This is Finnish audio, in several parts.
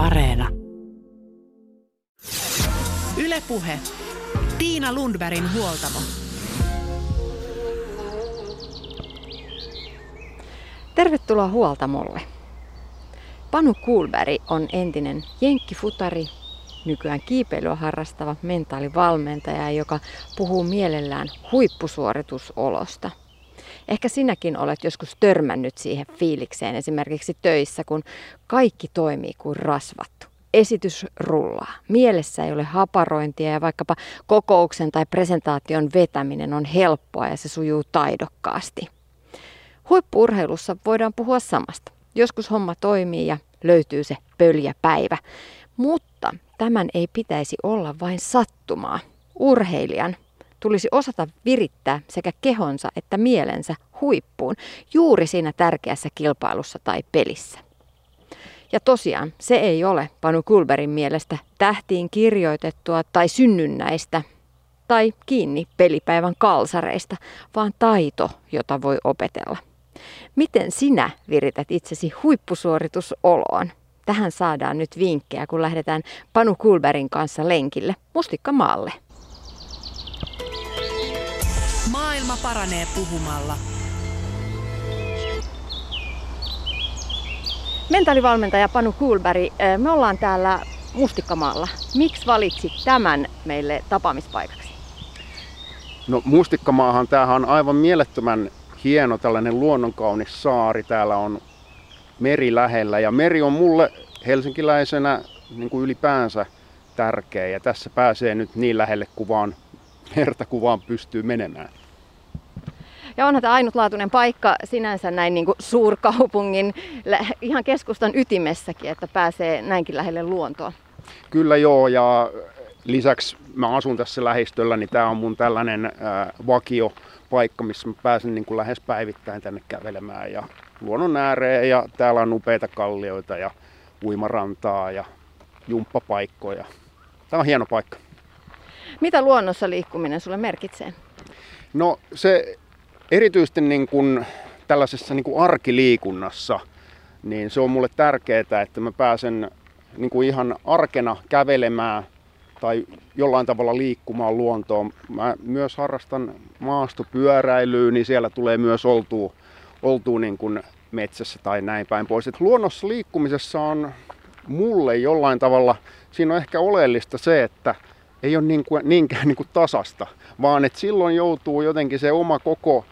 Areena. Ylepuhe. Tiina Lundbergin huoltamo. Tervetuloa huoltamolle. Panu Kuulberg on entinen jenkkifutari, nykyään kiipeilyä harrastava mentaalivalmentaja, joka puhuu mielellään huippusuoritusolosta. Ehkä sinäkin olet joskus törmännyt siihen fiilikseen esimerkiksi töissä, kun kaikki toimii kuin rasvattu. Esitys rullaa. Mielessä ei ole haparointia ja vaikkapa kokouksen tai presentaation vetäminen on helppoa ja se sujuu taidokkaasti. Huippuurheilussa voidaan puhua samasta. Joskus homma toimii ja löytyy se pöljäpäivä. Mutta tämän ei pitäisi olla vain sattumaa. Urheilijan tulisi osata virittää sekä kehonsa että mielensä huippuun juuri siinä tärkeässä kilpailussa tai pelissä. Ja tosiaan, se ei ole Panu Kulberin mielestä tähtiin kirjoitettua tai synnynnäistä tai kiinni pelipäivän kalsareista, vaan taito, jota voi opetella. Miten sinä virität itsesi huippusuoritusoloon? Tähän saadaan nyt vinkkejä, kun lähdetään Panu Kulberin kanssa lenkille Mustikkamaalle. Maailma paranee puhumalla. Mentaalivalmentaja Panu Kulberg, eh, me ollaan täällä Mustikkamaalla. Miksi valitsit tämän meille tapaamispaikaksi? No Mustikkamaahan, tämähän on aivan mielettömän hieno tällainen luonnonkaunis saari. Täällä on meri lähellä ja meri on mulle helsinkiläisenä niin kuin ylipäänsä tärkeä ja tässä pääsee nyt niin lähelle kuin vaan merta kuin vaan pystyy menemään. Ja onhan tämä ainutlaatuinen paikka sinänsä näin niin kuin suurkaupungin ihan keskustan ytimessäkin, että pääsee näinkin lähelle luontoa. Kyllä joo, ja lisäksi mä asun tässä lähistöllä, niin tämä on mun tällainen äh, vakio paikka, missä mä pääsen niin kuin lähes päivittäin tänne kävelemään ja luonnon ääreen ja täällä on upeita kallioita ja uimarantaa ja jumppapaikkoja. Tämä on hieno paikka. Mitä luonnossa liikkuminen sulle merkitsee? No se erityisesti niin kuin tällaisessa niin kuin arkiliikunnassa, niin se on mulle tärkeää, että mä pääsen niin kuin ihan arkena kävelemään tai jollain tavalla liikkumaan luontoon. Mä myös harrastan maastopyöräilyä, niin siellä tulee myös oltua, oltua niin kuin metsässä tai näin päin pois. Et luonnossa liikkumisessa on mulle jollain tavalla, siinä on ehkä oleellista se, että ei ole niin kuin, niinkään niin kuin tasasta, vaan että silloin joutuu jotenkin se oma koko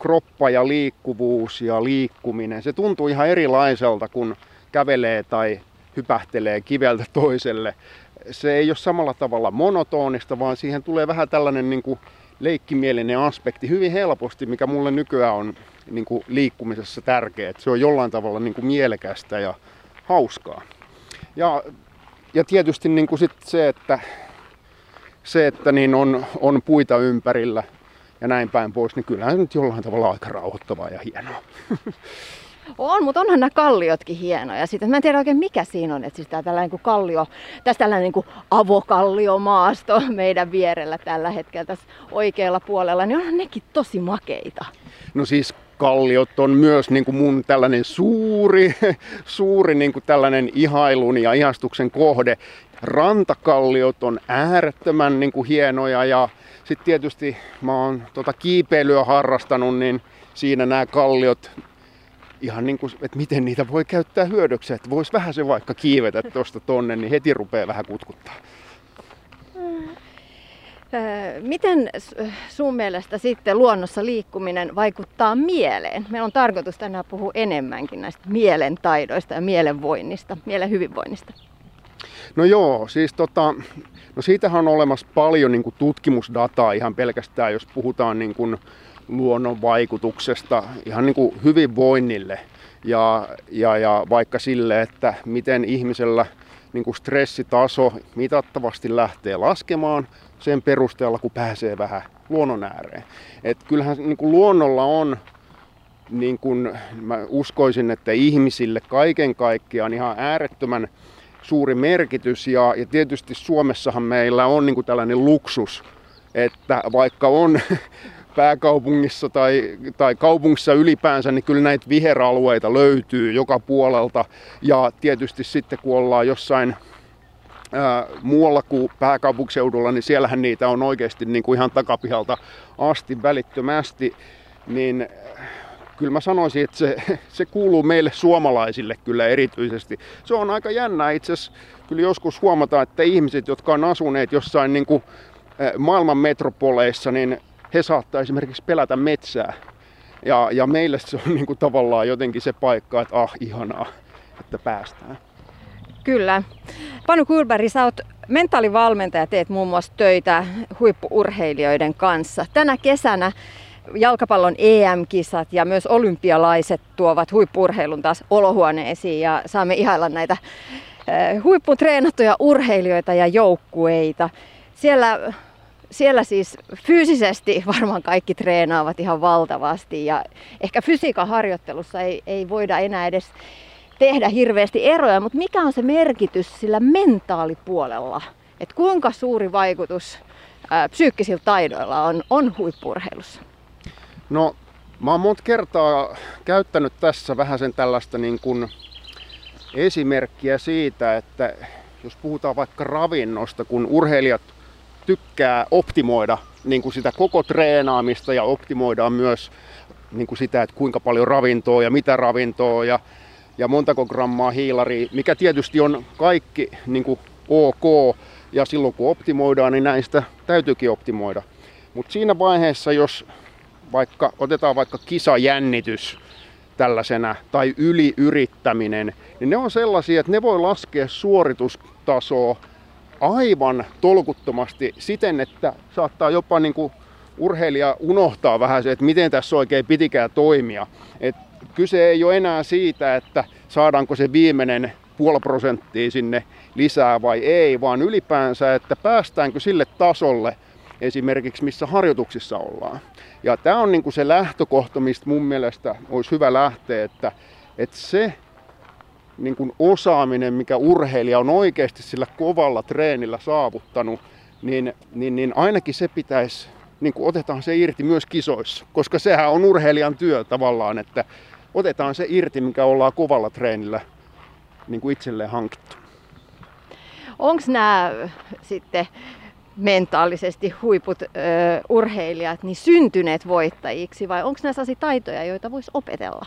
kroppa ja liikkuvuus ja liikkuminen, se tuntuu ihan erilaiselta, kun kävelee tai hypähtelee kiveltä toiselle. Se ei ole samalla tavalla monotonista, vaan siihen tulee vähän tällainen niin kuin leikkimielinen aspekti hyvin helposti, mikä mulle nykyään on niin kuin liikkumisessa tärkeää. Se on jollain tavalla niin kuin mielekästä ja hauskaa. Ja, ja tietysti niin kuin sit se, että, se, että niin on, on puita ympärillä, ja näin päin pois, niin kyllähän se nyt jollain tavalla aika rauhoittavaa ja hienoa. On, mutta onhan nämä kalliotkin hienoja. Sitten mä en tiedä oikein mikä siinä on, että siis tää tällainen kuin kallio, tässä tällainen niin kuin avokalliomaasto meidän vierellä tällä hetkellä tässä oikealla puolella, niin onhan nekin tosi makeita. No siis kalliot on myös niin kuin mun tällainen suuri, suuri niin kuin tällainen ihailun ja ihastuksen kohde. Rantakalliot on äärettömän niin kuin hienoja ja sitten tietysti mä oon tota kiipeilyä harrastanut, niin siinä nämä kalliot ihan niin kuin, että miten niitä voi käyttää hyödyksi, että vois vähän se vaikka kiivetä tuosta tonne, niin heti rupeaa vähän kutkuttaa. Miten sun mielestä sitten luonnossa liikkuminen vaikuttaa mieleen? Meillä on tarkoitus tänään puhua enemmänkin näistä mielen taidoista ja mielenvoinnista, mielen hyvinvoinnista. No joo, siis tota, no siitähän on olemassa paljon niin kuin tutkimusdataa ihan pelkästään, jos puhutaan niin kuin luonnon vaikutuksesta ihan niin kuin hyvinvoinnille ja, ja, ja vaikka sille, että miten ihmisellä niin kuin stressitaso mitattavasti lähtee laskemaan sen perusteella, kun pääsee vähän luonnon ääreen. Et kyllähän niin kuin luonnolla on, niin kuin mä uskoisin, että ihmisille kaiken kaikkiaan ihan äärettömän suuri merkitys ja, ja tietysti Suomessahan meillä on niin kuin tällainen luksus, että vaikka on pääkaupungissa tai, tai kaupungissa ylipäänsä, niin kyllä näitä viheralueita löytyy joka puolelta. Ja tietysti sitten kun ollaan jossain ää, muualla kuin pääkaupunkiseudulla, niin siellähän niitä on oikeasti niin kuin ihan takapihalta asti välittömästi. Niin kyllä mä sanoisin, että se, se kuuluu meille suomalaisille kyllä erityisesti. Se on aika jännä itse asiassa kyllä joskus huomata, että ihmiset, jotka on asuneet jossain niin kuin maailman metropoleissa, niin he saattaa esimerkiksi pelätä metsää. Ja, ja meille se on niin kuin tavallaan jotenkin se paikka, että ah, ihanaa, että päästään. Kyllä. Panu Kulberg, sä oot mentaalivalmentaja, teet muun muassa töitä huippuurheilijoiden kanssa. Tänä kesänä jalkapallon EM-kisat ja myös olympialaiset tuovat huippurheilun taas olohuoneisiin ja saamme ihailla näitä huipputreenattuja urheilijoita ja joukkueita. Siellä, siellä siis fyysisesti varmaan kaikki treenaavat ihan valtavasti ja ehkä fysiikan harjoittelussa ei, ei voida enää edes tehdä hirveästi eroja, mutta mikä on se merkitys sillä mentaalipuolella? Et kuinka suuri vaikutus ää, psyykkisillä taidoilla on, on huippurheilussa? No, mä oon monta kertaa käyttänyt tässä vähän sen tällaista niin kuin esimerkkiä siitä, että jos puhutaan vaikka ravinnosta, kun urheilijat tykkää optimoida niin kuin sitä koko treenaamista ja optimoidaan myös niin kuin sitä, että kuinka paljon ravintoa ja mitä ravintoa ja, ja montako grammaa hiilaria, mikä tietysti on kaikki niin kuin ok. Ja silloin kun optimoidaan, niin näistä täytyykin optimoida. Mutta siinä vaiheessa, jos vaikka, otetaan vaikka kisajännitys tällaisena tai yliyrittäminen, niin ne on sellaisia, että ne voi laskea suoritustasoa aivan tolkuttomasti siten, että saattaa jopa niin kuin urheilija unohtaa vähän se, että miten tässä oikein pitikään toimia. Et kyse ei ole enää siitä, että saadaanko se viimeinen puoli prosenttia sinne lisää vai ei, vaan ylipäänsä, että päästäänkö sille tasolle esimerkiksi, missä harjoituksissa ollaan. Ja tämä on niin kuin se lähtökohta, mistä mun mielestä olisi hyvä lähteä, että, että se niin kuin osaaminen, mikä urheilija on oikeasti sillä kovalla treenillä saavuttanut, niin, niin, niin ainakin se pitäisi, niin kuin otetaan se irti myös kisoissa, koska sehän on urheilijan työ tavallaan, että otetaan se irti, mikä ollaan kovalla treenillä niin kuin itselleen hankittu. Onko nämä sitten mentaalisesti huiput ö, urheilijat niin syntyneet voittajiksi vai onko nämä sellaisia taitoja, joita voisi opetella?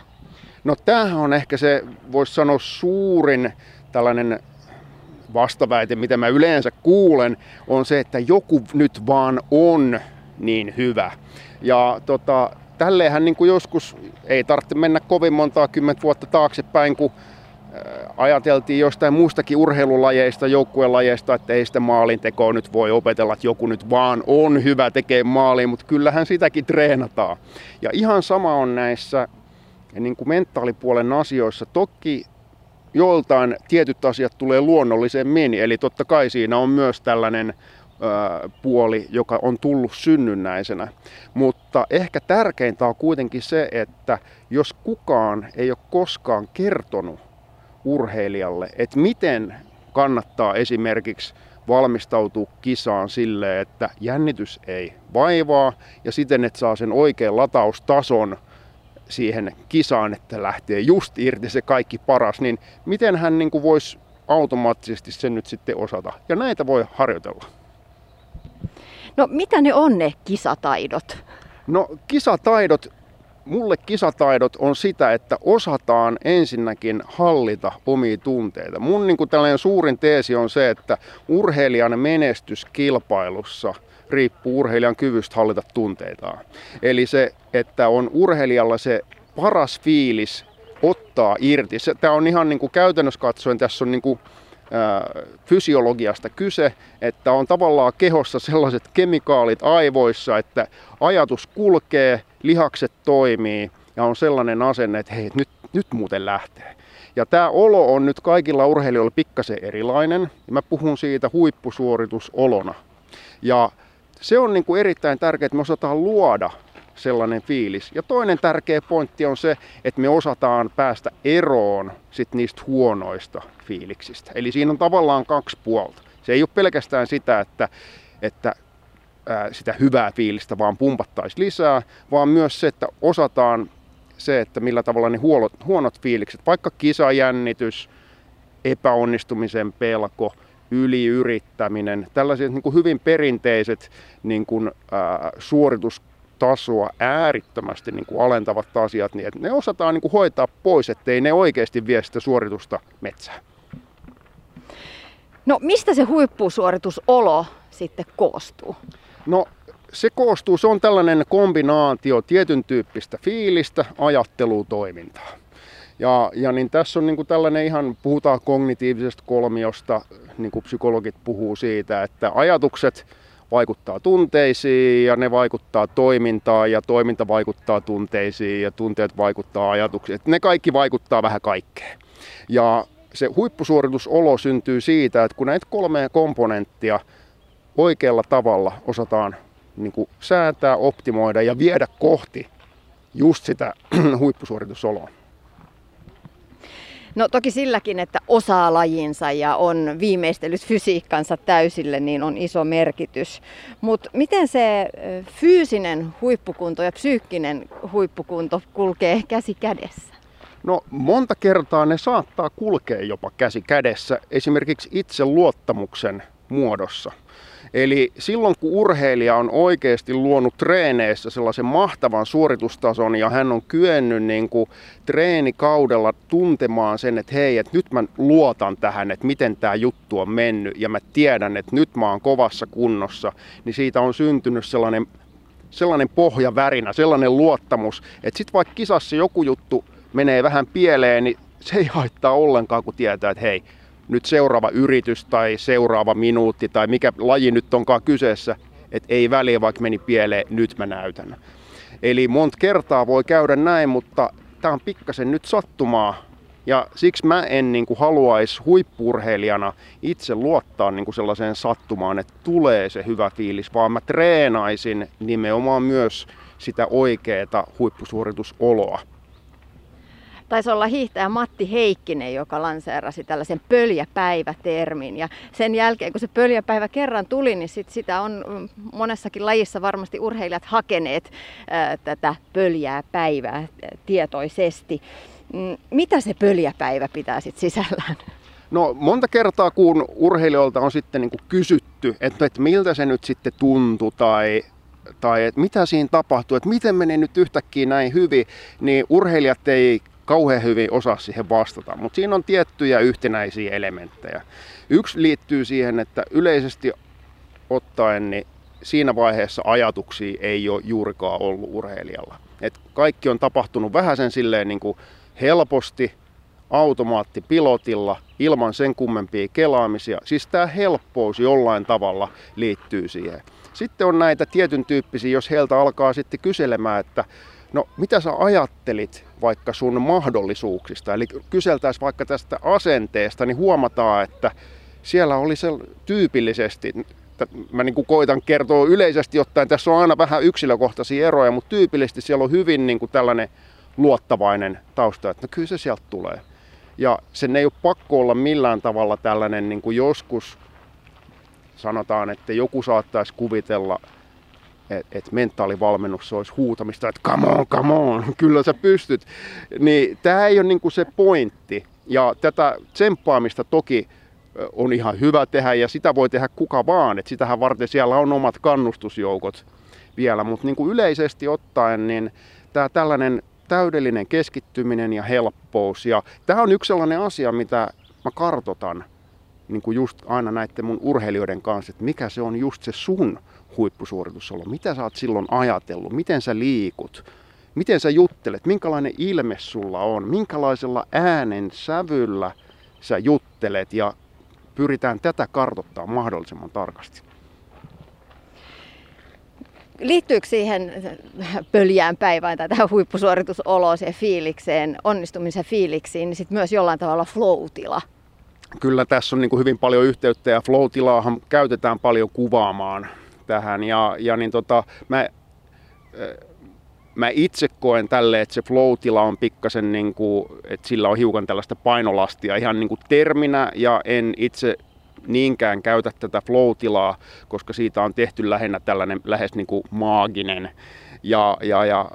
No tämähän on ehkä se, voisi sanoa suurin tällainen vastaväite, mitä mä yleensä kuulen, on se, että joku nyt vaan on niin hyvä. Ja tota, tälleenhän niin kuin joskus ei tarvitse mennä kovin montaa kymmentä vuotta taaksepäin, kun ajateltiin jostain muustakin urheilulajeista, joukkuelajeista, että ei sitä maalintekoa nyt voi opetella, että joku nyt vaan on hyvä tekee maaliin, mutta kyllähän sitäkin treenataan. Ja ihan sama on näissä niin kuin mentaalipuolen asioissa. Toki joltain tietyt asiat tulee luonnollisemmin, eli totta kai siinä on myös tällainen puoli, joka on tullut synnynnäisenä. Mutta ehkä tärkeintä on kuitenkin se, että jos kukaan ei ole koskaan kertonut urheilijalle, että miten kannattaa esimerkiksi valmistautua kisaan silleen, että jännitys ei vaivaa ja siten, että saa sen oikean lataustason siihen kisaan, että lähtee just irti se kaikki paras, niin miten hän niin kuin voisi automaattisesti sen nyt sitten osata. Ja näitä voi harjoitella. No mitä ne on ne kisataidot? No kisataidot mulle kisataidot on sitä, että osataan ensinnäkin hallita omia tunteita. Mun niin kuin tällainen suurin teesi on se, että urheilijan menestys kilpailussa riippuu urheilijan kyvystä hallita tunteitaan. Eli se, että on urheilijalla se paras fiilis ottaa irti. Tämä on ihan niin kuin käytännössä katsoen, tässä on niin kuin fysiologiasta kyse, että on tavallaan kehossa sellaiset kemikaalit aivoissa, että ajatus kulkee, lihakset toimii ja on sellainen asenne, että hei, nyt, nyt muuten lähtee. Ja tämä olo on nyt kaikilla urheilijoilla pikkasen erilainen. Ja mä puhun siitä huippusuoritusolona. Ja se on niin kuin erittäin tärkeää, että me osataan luoda sellainen fiilis. Ja toinen tärkeä pointti on se, että me osataan päästä eroon sit niistä huonoista fiiliksistä. Eli siinä on tavallaan kaksi puolta. Se ei ole pelkästään sitä, että, että sitä hyvää fiilistä vaan pumpattaisiin lisää, vaan myös se, että osataan se, että millä tavalla ne huonot, huonot fiilikset, vaikka kisajännitys, epäonnistumisen pelko, yliyrittäminen, tällaiset niin kuin hyvin perinteiset niin kuin, ää, suoritustasoa äärittömästi niin kuin alentavat asiat, niin että ne osataan niin kuin hoitaa pois, ettei ne oikeasti vie sitä suoritusta metsään. No mistä se huippusuoritusolo sitten koostuu? No se koostuu, se on tällainen kombinaatio tietyn tyyppistä fiilistä, ajattelua, toimintaa. Ja, ja niin tässä on niin kuin tällainen ihan, puhutaan kognitiivisesta kolmiosta, niin kuin psykologit puhuu siitä, että ajatukset vaikuttaa tunteisiin ja ne vaikuttaa toimintaan ja toiminta vaikuttaa tunteisiin ja tunteet vaikuttaa ajatuksiin. Että ne kaikki vaikuttaa vähän kaikkeen. Ja se huippusuoritusolo syntyy siitä, että kun näitä kolmea komponenttia oikealla tavalla osataan niin kuin säätää, optimoida ja viedä kohti just sitä huippusuoritusoloa. No toki silläkin, että osaa lajinsa ja on viimeistellyt fysiikkansa täysille, niin on iso merkitys. Mutta miten se fyysinen huippukunto ja psyykkinen huippukunto kulkee käsi kädessä? No monta kertaa ne saattaa kulkea jopa käsi kädessä, esimerkiksi itseluottamuksen muodossa. Eli silloin kun urheilija on oikeasti luonut treeneissä sellaisen mahtavan suoritustason ja hän on kyennyt niin kuin treenikaudella tuntemaan sen, että hei, että nyt mä luotan tähän, että miten tämä juttu on mennyt ja mä tiedän, että nyt mä oon kovassa kunnossa, niin siitä on syntynyt sellainen, sellainen pohjavärinä, sellainen luottamus, että sitten vaikka kisassa joku juttu menee vähän pieleen, niin se ei haittaa ollenkaan, kun tietää, että hei, nyt seuraava yritys tai seuraava minuutti tai mikä laji nyt onkaan kyseessä, että ei väliä vaikka meni pieleen, nyt mä näytän. Eli monta kertaa voi käydä näin, mutta tämä on pikkasen nyt sattumaa. Ja siksi mä en niin kuin, haluaisi huippurheilijana itse luottaa niin kuin sellaiseen sattumaan, että tulee se hyvä fiilis, vaan mä treenaisin nimenomaan myös sitä oikeaa huippusuoritusoloa. Taisi olla hiihtäjä Matti Heikkinen, joka lanseerasi tällaisen pöljäpäivätermin. Ja sen jälkeen, kun se pöljäpäivä kerran tuli, niin sit sitä on monessakin lajissa varmasti urheilijat hakeneet ää, tätä pöljää päivää tietoisesti. Mm, mitä se pöljäpäivä pitää sitten sisällään? No monta kertaa kun urheilijoilta on sitten niin kuin kysytty, että, että miltä se nyt sitten tuntui tai tai että mitä siinä tapahtuu, että miten meni nyt yhtäkkiä näin hyvin, niin urheilijat ei kauhean hyvin osaa siihen vastata, mutta siinä on tiettyjä yhtenäisiä elementtejä. Yksi liittyy siihen, että yleisesti ottaen niin siinä vaiheessa ajatuksia ei ole juurikaan ollut urheilijalla. Et kaikki on tapahtunut vähän sen silleen niin kuin helposti, automaattipilotilla, ilman sen kummempia kelaamisia. Siis tämä helppous jollain tavalla liittyy siihen. Sitten on näitä tietyn tyyppisiä, jos heiltä alkaa sitten kyselemään, että no mitä sä ajattelit vaikka sun mahdollisuuksista. Eli kyseltäisiin vaikka tästä asenteesta, niin huomataan, että siellä oli se tyypillisesti, mä niin kuin koitan kertoa yleisesti ottaen, tässä on aina vähän yksilökohtaisia eroja, mutta tyypillisesti siellä on hyvin niin kuin tällainen luottavainen tausta, että no kyllä se sieltä tulee. Ja sen ei ole pakko olla millään tavalla tällainen niin kuin joskus sanotaan, että joku saattaisi kuvitella että et mentaalivalmennus olisi huutamista, että come on, come on, kyllä sä pystyt. Niin tämä ei ole niinku se pointti. Ja tätä tsemppaamista toki on ihan hyvä tehdä ja sitä voi tehdä kuka vaan. Et sitähän varten siellä on omat kannustusjoukot vielä, mutta niin yleisesti ottaen niin tämä tällainen täydellinen keskittyminen ja helppous. Ja tämä on yksi sellainen asia, mitä mä kartotan niin just aina näiden mun urheilijoiden kanssa, että mikä se on just se sun huippusuoritusolo. Mitä sä oot silloin ajatellut? Miten sä liikut? Miten sä juttelet? Minkälainen ilme sulla on? Minkälaisella äänen sävyllä sä juttelet? Ja pyritään tätä kartottaa mahdollisimman tarkasti. Liittyykö siihen pöljään päivään tai tähän huippusuoritusoloon, siihen fiilikseen, onnistumisen fiiliksiin, niin sitten myös jollain tavalla flow-tila? Kyllä tässä on niin kuin hyvin paljon yhteyttä ja flow-tilaahan käytetään paljon kuvaamaan tähän. Ja, ja niin tota, mä, mä itse koen tälle, että se flow-tila on pikkasen, niin kuin, että sillä on hiukan tällaista painolastia ihan niin kuin terminä ja en itse niinkään käytä tätä flow-tilaa, koska siitä on tehty lähinnä tällainen lähes niin kuin maaginen. Ja, ja, ja,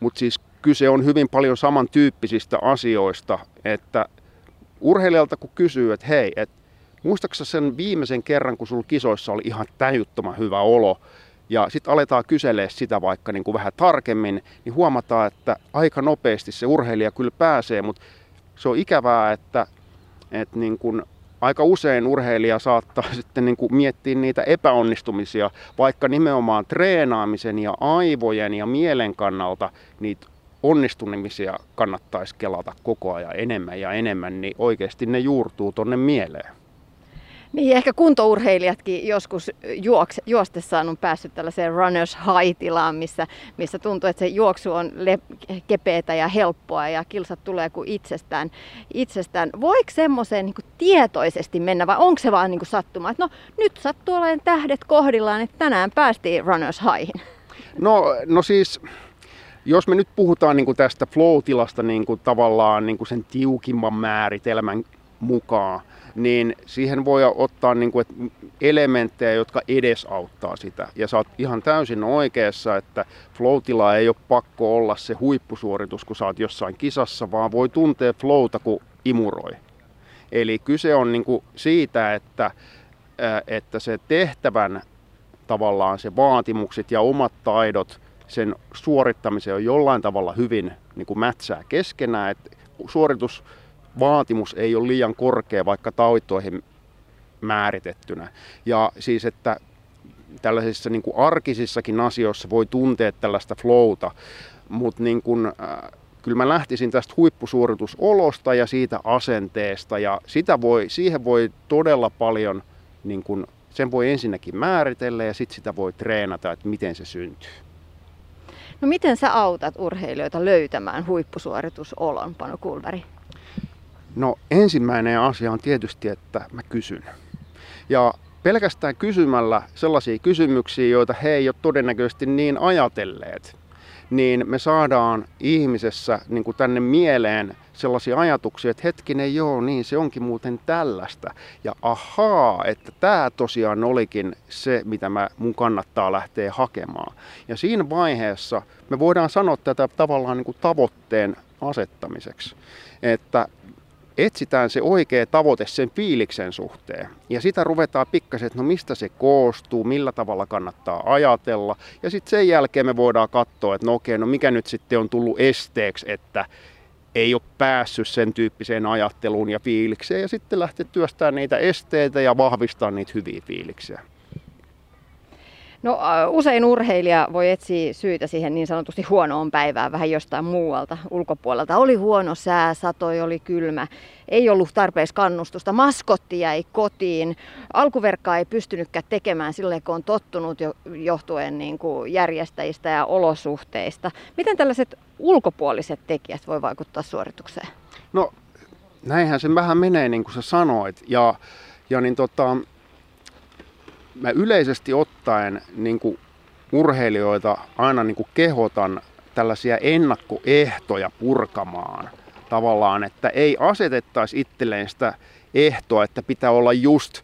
Mutta siis kyse on hyvin paljon samantyyppisistä asioista, että urheilijalta kun kysyy, että hei, että muistaaksä sen viimeisen kerran, kun sulla kisoissa oli ihan täyttömän hyvä olo, ja sitten aletaan kyselee sitä vaikka niin kuin vähän tarkemmin, niin huomataan, että aika nopeasti se urheilija kyllä pääsee, mutta se on ikävää, että, että niin kuin aika usein urheilija saattaa sitten niin kuin miettiä niitä epäonnistumisia, vaikka nimenomaan treenaamisen ja aivojen ja mielen kannalta niitä onnistumisia kannattaisi kelata koko ajan enemmän ja enemmän, niin oikeasti ne juurtuu tonne mieleen. Niin, ehkä kuntourheilijatkin joskus juokse, juostessaan on päässyt tällaiseen runners high-tilaan, missä, missä tuntuu, että se juoksu on le- kepeätä ja helppoa ja kilsat tulee kuin itsestään. itsestään. Voiko semmoiseen niin tietoisesti mennä vai onko se vaan niin sattuma, että no nyt sattuu olemaan tähdet kohdillaan, että tänään päästiin runners highhin? No, no siis jos me nyt puhutaan niin kuin tästä flow-tilasta niin kuin tavallaan niin kuin sen tiukimman määritelmän mukaan, niin siihen voi ottaa niin kuin, elementtejä, jotka edesauttaa sitä. Ja sä oot ihan täysin oikeassa, että flow ei ole pakko olla se huippusuoritus, kun sä oot jossain kisassa, vaan voi tuntea flowta, kun imuroi. Eli kyse on niin kuin siitä, että, että se tehtävän tavallaan se vaatimukset ja omat taidot sen suorittamiseen on jollain tavalla hyvin niin kuin mätsää keskenään. Että suoritus vaatimus ei ole liian korkea vaikka taitoihin määritettynä. Ja siis, että tällaisissa niin kuin arkisissakin asioissa voi tuntea tällaista flowta, mutta niin kuin, äh, kyllä mä lähtisin tästä huippusuoritusolosta ja siitä asenteesta ja sitä voi, siihen voi todella paljon, niin kuin, sen voi ensinnäkin määritellä ja sitten sitä voi treenata, että miten se syntyy. No miten sä autat urheilijoita löytämään huippusuoritusolon, Pano Kulveri? No ensimmäinen asia on tietysti, että mä kysyn. Ja pelkästään kysymällä sellaisia kysymyksiä, joita he ei ole todennäköisesti niin ajatelleet, niin me saadaan ihmisessä niin kuin tänne mieleen sellaisia ajatuksia, että hetkinen joo, niin se onkin muuten tällaista. Ja ahaa, että tämä tosiaan olikin se, mitä mä, mun kannattaa lähteä hakemaan. Ja siinä vaiheessa me voidaan sanoa tätä tavallaan niin kuin tavoitteen asettamiseksi. Että etsitään se oikea tavoite sen fiiliksen suhteen. Ja sitä ruvetaan pikkasen, että no mistä se koostuu, millä tavalla kannattaa ajatella. Ja sitten sen jälkeen me voidaan katsoa, että no okei, no mikä nyt sitten on tullut esteeksi, että ei ole päässyt sen tyyppiseen ajatteluun ja fiilikseen. Ja sitten lähteä työstämään niitä esteitä ja vahvistaa niitä hyviä fiiliksiä. No usein urheilija voi etsiä syitä siihen niin sanotusti huonoon päivään vähän jostain muualta ulkopuolelta. Oli huono sää, satoi, oli kylmä, ei ollut tarpeeksi kannustusta, maskotti jäi kotiin, alkuverkkaa ei pystynytkään tekemään sille, kun on tottunut jo, johtuen niin kuin järjestäjistä ja olosuhteista. Miten tällaiset ulkopuoliset tekijät voi vaikuttaa suoritukseen? No näinhän se vähän menee niin kuin sä sanoit ja, ja niin tota, mä yleisesti ottaen niin kuin urheilijoita aina niin kuin kehotan tällaisia ennakkoehtoja purkamaan tavallaan, että ei asetettaisi itselleen sitä ehtoa, että pitää olla just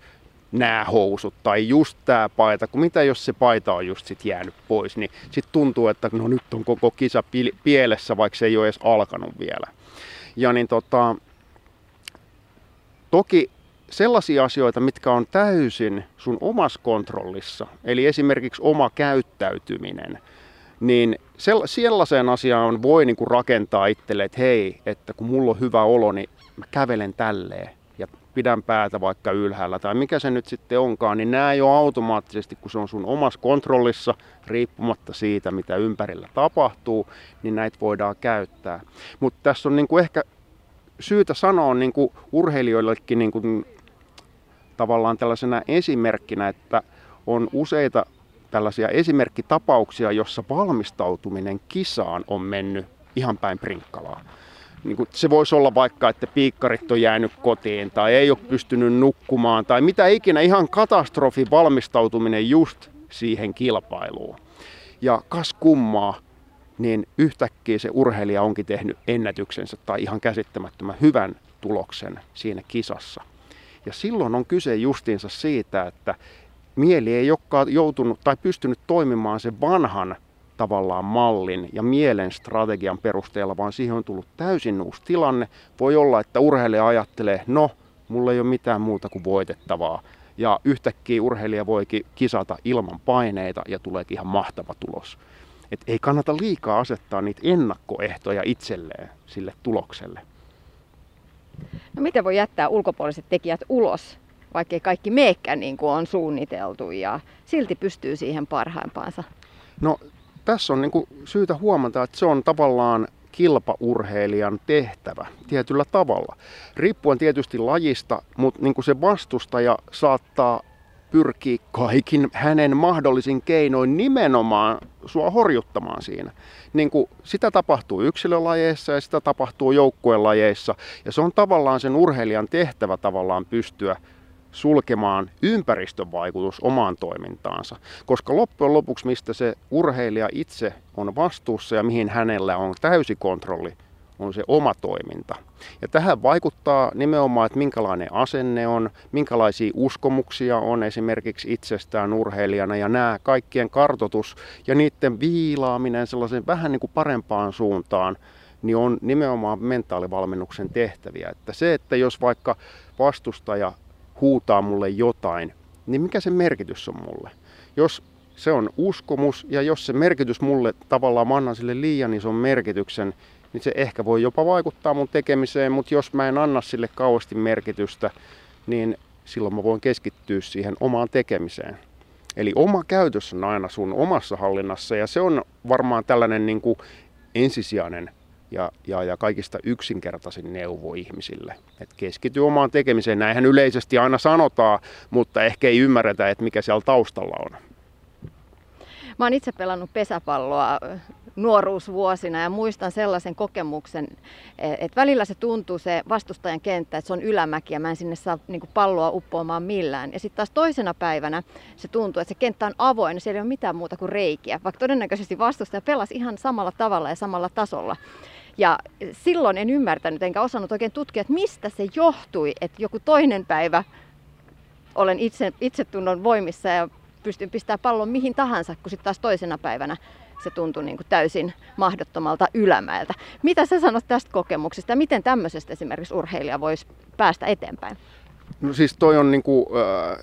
nämä housut tai just tämä paita, kun mitä jos se paita on just sit jäänyt pois, niin sitten tuntuu, että no nyt on koko kisa pielessä, vaikka se ei ole edes alkanut vielä. Ja niin tota, toki sellaisia asioita, mitkä on täysin sun omassa kontrollissa, eli esimerkiksi oma käyttäytyminen, niin sellaiseen asiaan voi niinku rakentaa itselle, että hei, että kun mulla on hyvä olo, niin mä kävelen tälleen ja pidän päätä vaikka ylhäällä tai mikä se nyt sitten onkaan, niin nämä ole automaattisesti, kun se on sun omassa kontrollissa, riippumatta siitä, mitä ympärillä tapahtuu, niin näitä voidaan käyttää. Mutta tässä on niinku ehkä syytä sanoa niin kuin urheilijoillekin niin kuin tavallaan tällaisena esimerkkinä, että on useita tällaisia esimerkkitapauksia, jossa valmistautuminen kisaan on mennyt ihan päin prinkkalaa. Niin kuin se voisi olla vaikka, että piikkarit on jäänyt kotiin tai ei ole pystynyt nukkumaan tai mitä ikinä, ihan katastrofi valmistautuminen just siihen kilpailuun. Ja kas kummaa, niin yhtäkkiä se urheilija onkin tehnyt ennätyksensä tai ihan käsittämättömän hyvän tuloksen siinä kisassa. Ja silloin on kyse justiinsa siitä, että mieli ei olekaan joutunut tai pystynyt toimimaan sen vanhan tavallaan mallin ja mielen strategian perusteella, vaan siihen on tullut täysin uusi tilanne. Voi olla, että urheilija ajattelee, no, mulla ei ole mitään muuta kuin voitettavaa. Ja yhtäkkiä urheilija voikin kisata ilman paineita ja tuleekin ihan mahtava tulos. Et ei kannata liikaa asettaa niitä ennakkoehtoja itselleen sille tulokselle. No miten voi jättää ulkopuoliset tekijät ulos, vaikkei kaikki meekään niin kuin on suunniteltu ja silti pystyy siihen parhaimpaansa? No tässä on niin kuin syytä huomata, että se on tavallaan kilpaurheilijan tehtävä tietyllä tavalla. Riippuen tietysti lajista, mutta niin kuin se vastustaja saattaa pyrkiä kaikin hänen mahdollisin keinoin nimenomaan sua horjuttamaan siinä. Niin kuin sitä tapahtuu yksilölajeissa ja sitä tapahtuu joukkuelajeissa. Ja se on tavallaan sen urheilijan tehtävä tavallaan pystyä sulkemaan ympäristön vaikutus omaan toimintaansa. Koska loppujen lopuksi, mistä se urheilija itse on vastuussa ja mihin hänellä on täysi kontrolli, on se oma toiminta. Ja tähän vaikuttaa nimenomaan, että minkälainen asenne on, minkälaisia uskomuksia on esimerkiksi itsestään urheilijana ja nämä kaikkien kartotus ja niiden viilaaminen sellaisen vähän niin kuin parempaan suuntaan, niin on nimenomaan mentaalivalmennuksen tehtäviä. Että se, että jos vaikka vastustaja huutaa mulle jotain, niin mikä se merkitys on mulle? Jos se on uskomus ja jos se merkitys mulle tavallaan mä annan sille liian ison merkityksen, niin se ehkä voi jopa vaikuttaa mun tekemiseen, mutta jos mä en anna sille kauheasti merkitystä, niin silloin mä voin keskittyä siihen omaan tekemiseen. Eli oma käytös on aina sun omassa hallinnassa ja se on varmaan tällainen niin kuin ensisijainen ja, ja, ja kaikista yksinkertaisin neuvo ihmisille. Et keskity omaan tekemiseen, näinhän yleisesti aina sanotaan, mutta ehkä ei ymmärretä, että mikä siellä taustalla on. Mä oon itse pelannut pesäpalloa nuoruusvuosina ja muistan sellaisen kokemuksen, että välillä se tuntuu se vastustajan kenttä, että se on ylämäki ja mä en sinne saa niin palloa uppoamaan millään. Ja sitten taas toisena päivänä se tuntuu, että se kenttä on avoin ja siellä ei ole mitään muuta kuin reikiä, vaikka todennäköisesti vastustaja pelasi ihan samalla tavalla ja samalla tasolla. Ja silloin en ymmärtänyt enkä osannut oikein tutkia, että mistä se johtui, että joku toinen päivä olen itse, itsetunnon voimissa ja pystyn pistämään pallon mihin tahansa, kun sitten taas toisena päivänä se tuntui niin kuin täysin mahdottomalta ylämäeltä. Mitä sä sanot tästä kokemuksesta miten tämmöisestä esimerkiksi urheilija voisi päästä eteenpäin? No siis toi on niin kuin, äh,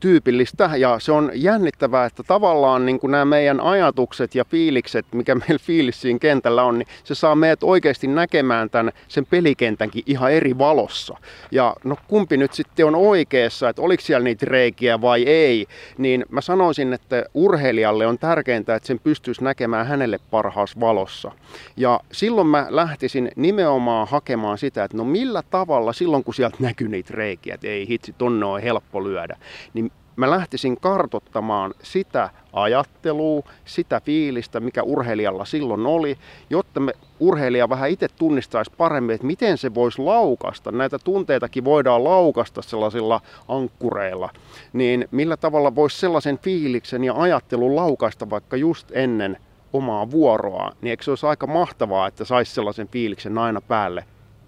tyypillistä ja se on jännittävää, että tavallaan niin kuin nämä meidän ajatukset ja fiilikset, mikä meillä fiilis siinä kentällä on, niin se saa meidät oikeasti näkemään tämän sen pelikentänkin ihan eri valossa. Ja no kumpi nyt sitten on oikeassa, että oliko siellä niitä reikiä vai ei, niin mä sanoisin, että urheilijalle on tärkeintä, että sen pystyisi näkemään hänelle parhaassa valossa. Ja silloin mä lähtisin nimenomaan hakemaan sitä, että no millä tavalla silloin kun sieltä näkyy niitä reikiä, että ei hitsi, tonne on helppo lyödä, niin mä lähtisin kartottamaan sitä ajattelua, sitä fiilistä, mikä urheilijalla silloin oli, jotta me urheilija vähän itse tunnistaisi paremmin, että miten se voisi laukasta. Näitä tunteitakin voidaan laukasta sellaisilla ankkureilla. Niin millä tavalla voisi sellaisen fiiliksen ja ajattelun laukaista vaikka just ennen omaa vuoroa, niin eikö se olisi aika mahtavaa, että saisi sellaisen fiiliksen aina päälle,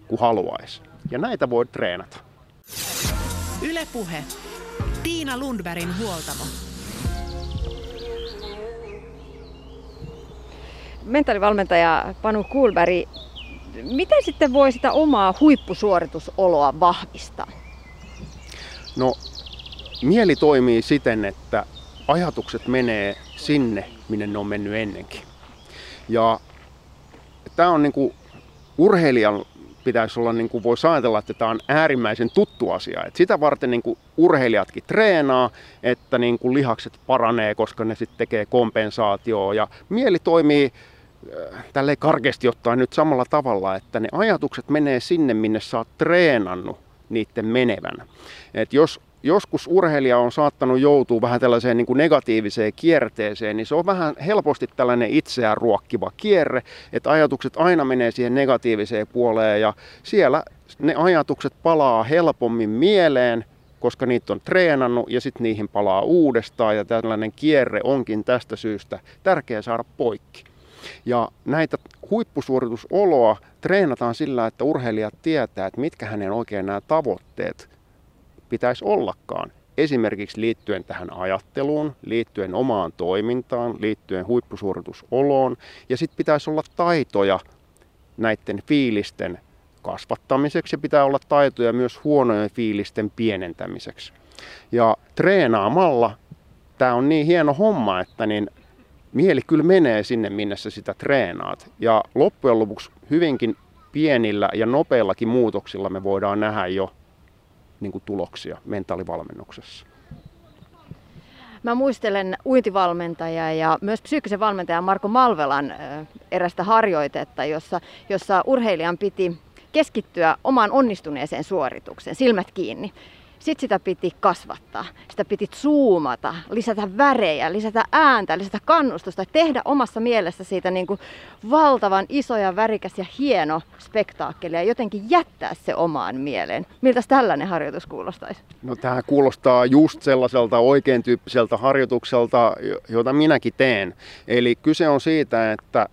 kun haluaisi. Ja näitä voi treenata. Ylepuhe Tiina Lundbergin huoltamo. Mentaalivalmentaja Panu Kuulberg, miten sitten voi sitä omaa huippusuoritusoloa vahvistaa? No, mieli toimii siten, että ajatukset menee sinne, minne ne on mennyt ennenkin. Ja tämä on niin kuin urheilijan pitäisi olla, niin kuin voisi ajatella, että tämä on äärimmäisen tuttu asia. Et sitä varten niin kuin urheilijatkin treenaa, että niin kuin lihakset paranee, koska ne sitten tekee kompensaatioa ja mieli toimii äh, tälleen karkeasti ottaen nyt samalla tavalla, että ne ajatukset menee sinne, minne sä oot treenannut niiden menevän. Et jos joskus urheilija on saattanut joutua vähän tällaiseen niin kuin negatiiviseen kierteeseen, niin se on vähän helposti tällainen itseään ruokkiva kierre, että ajatukset aina menee siihen negatiiviseen puoleen ja siellä ne ajatukset palaa helpommin mieleen, koska niitä on treenannut ja sitten niihin palaa uudestaan ja tällainen kierre onkin tästä syystä tärkeä saada poikki. Ja näitä huippusuoritusoloa treenataan sillä, että urheilijat tietää, että mitkä hänen oikein nämä tavoitteet pitäisi ollakaan. Esimerkiksi liittyen tähän ajatteluun, liittyen omaan toimintaan, liittyen huippusuoritusoloon. Ja sitten pitäisi olla taitoja näiden fiilisten kasvattamiseksi ja pitää olla taitoja myös huonojen fiilisten pienentämiseksi. Ja treenaamalla tämä on niin hieno homma, että niin mieli kyllä menee sinne, minne sä sitä treenaat. Ja loppujen lopuksi hyvinkin pienillä ja nopeillakin muutoksilla me voidaan nähdä jo niin kuin tuloksia mentaalivalmennuksessa. Mä muistelen uintivalmentajaa ja myös psyykkisen valmentajan Marko Malvelan erästä harjoitetta, jossa, jossa urheilijan piti keskittyä omaan onnistuneeseen suoritukseen, silmät kiinni. Sitten sitä piti kasvattaa, sitä piti zoomata, lisätä värejä, lisätä ääntä, lisätä kannustusta, tehdä omassa mielessä siitä niin kuin valtavan iso ja värikäs ja hieno spektaakkeli ja jotenkin jättää se omaan mieleen. Miltä tällainen harjoitus kuulostaisi? No tämä kuulostaa just sellaiselta oikein tyyppiseltä harjoitukselta, jota minäkin teen. Eli kyse on siitä, että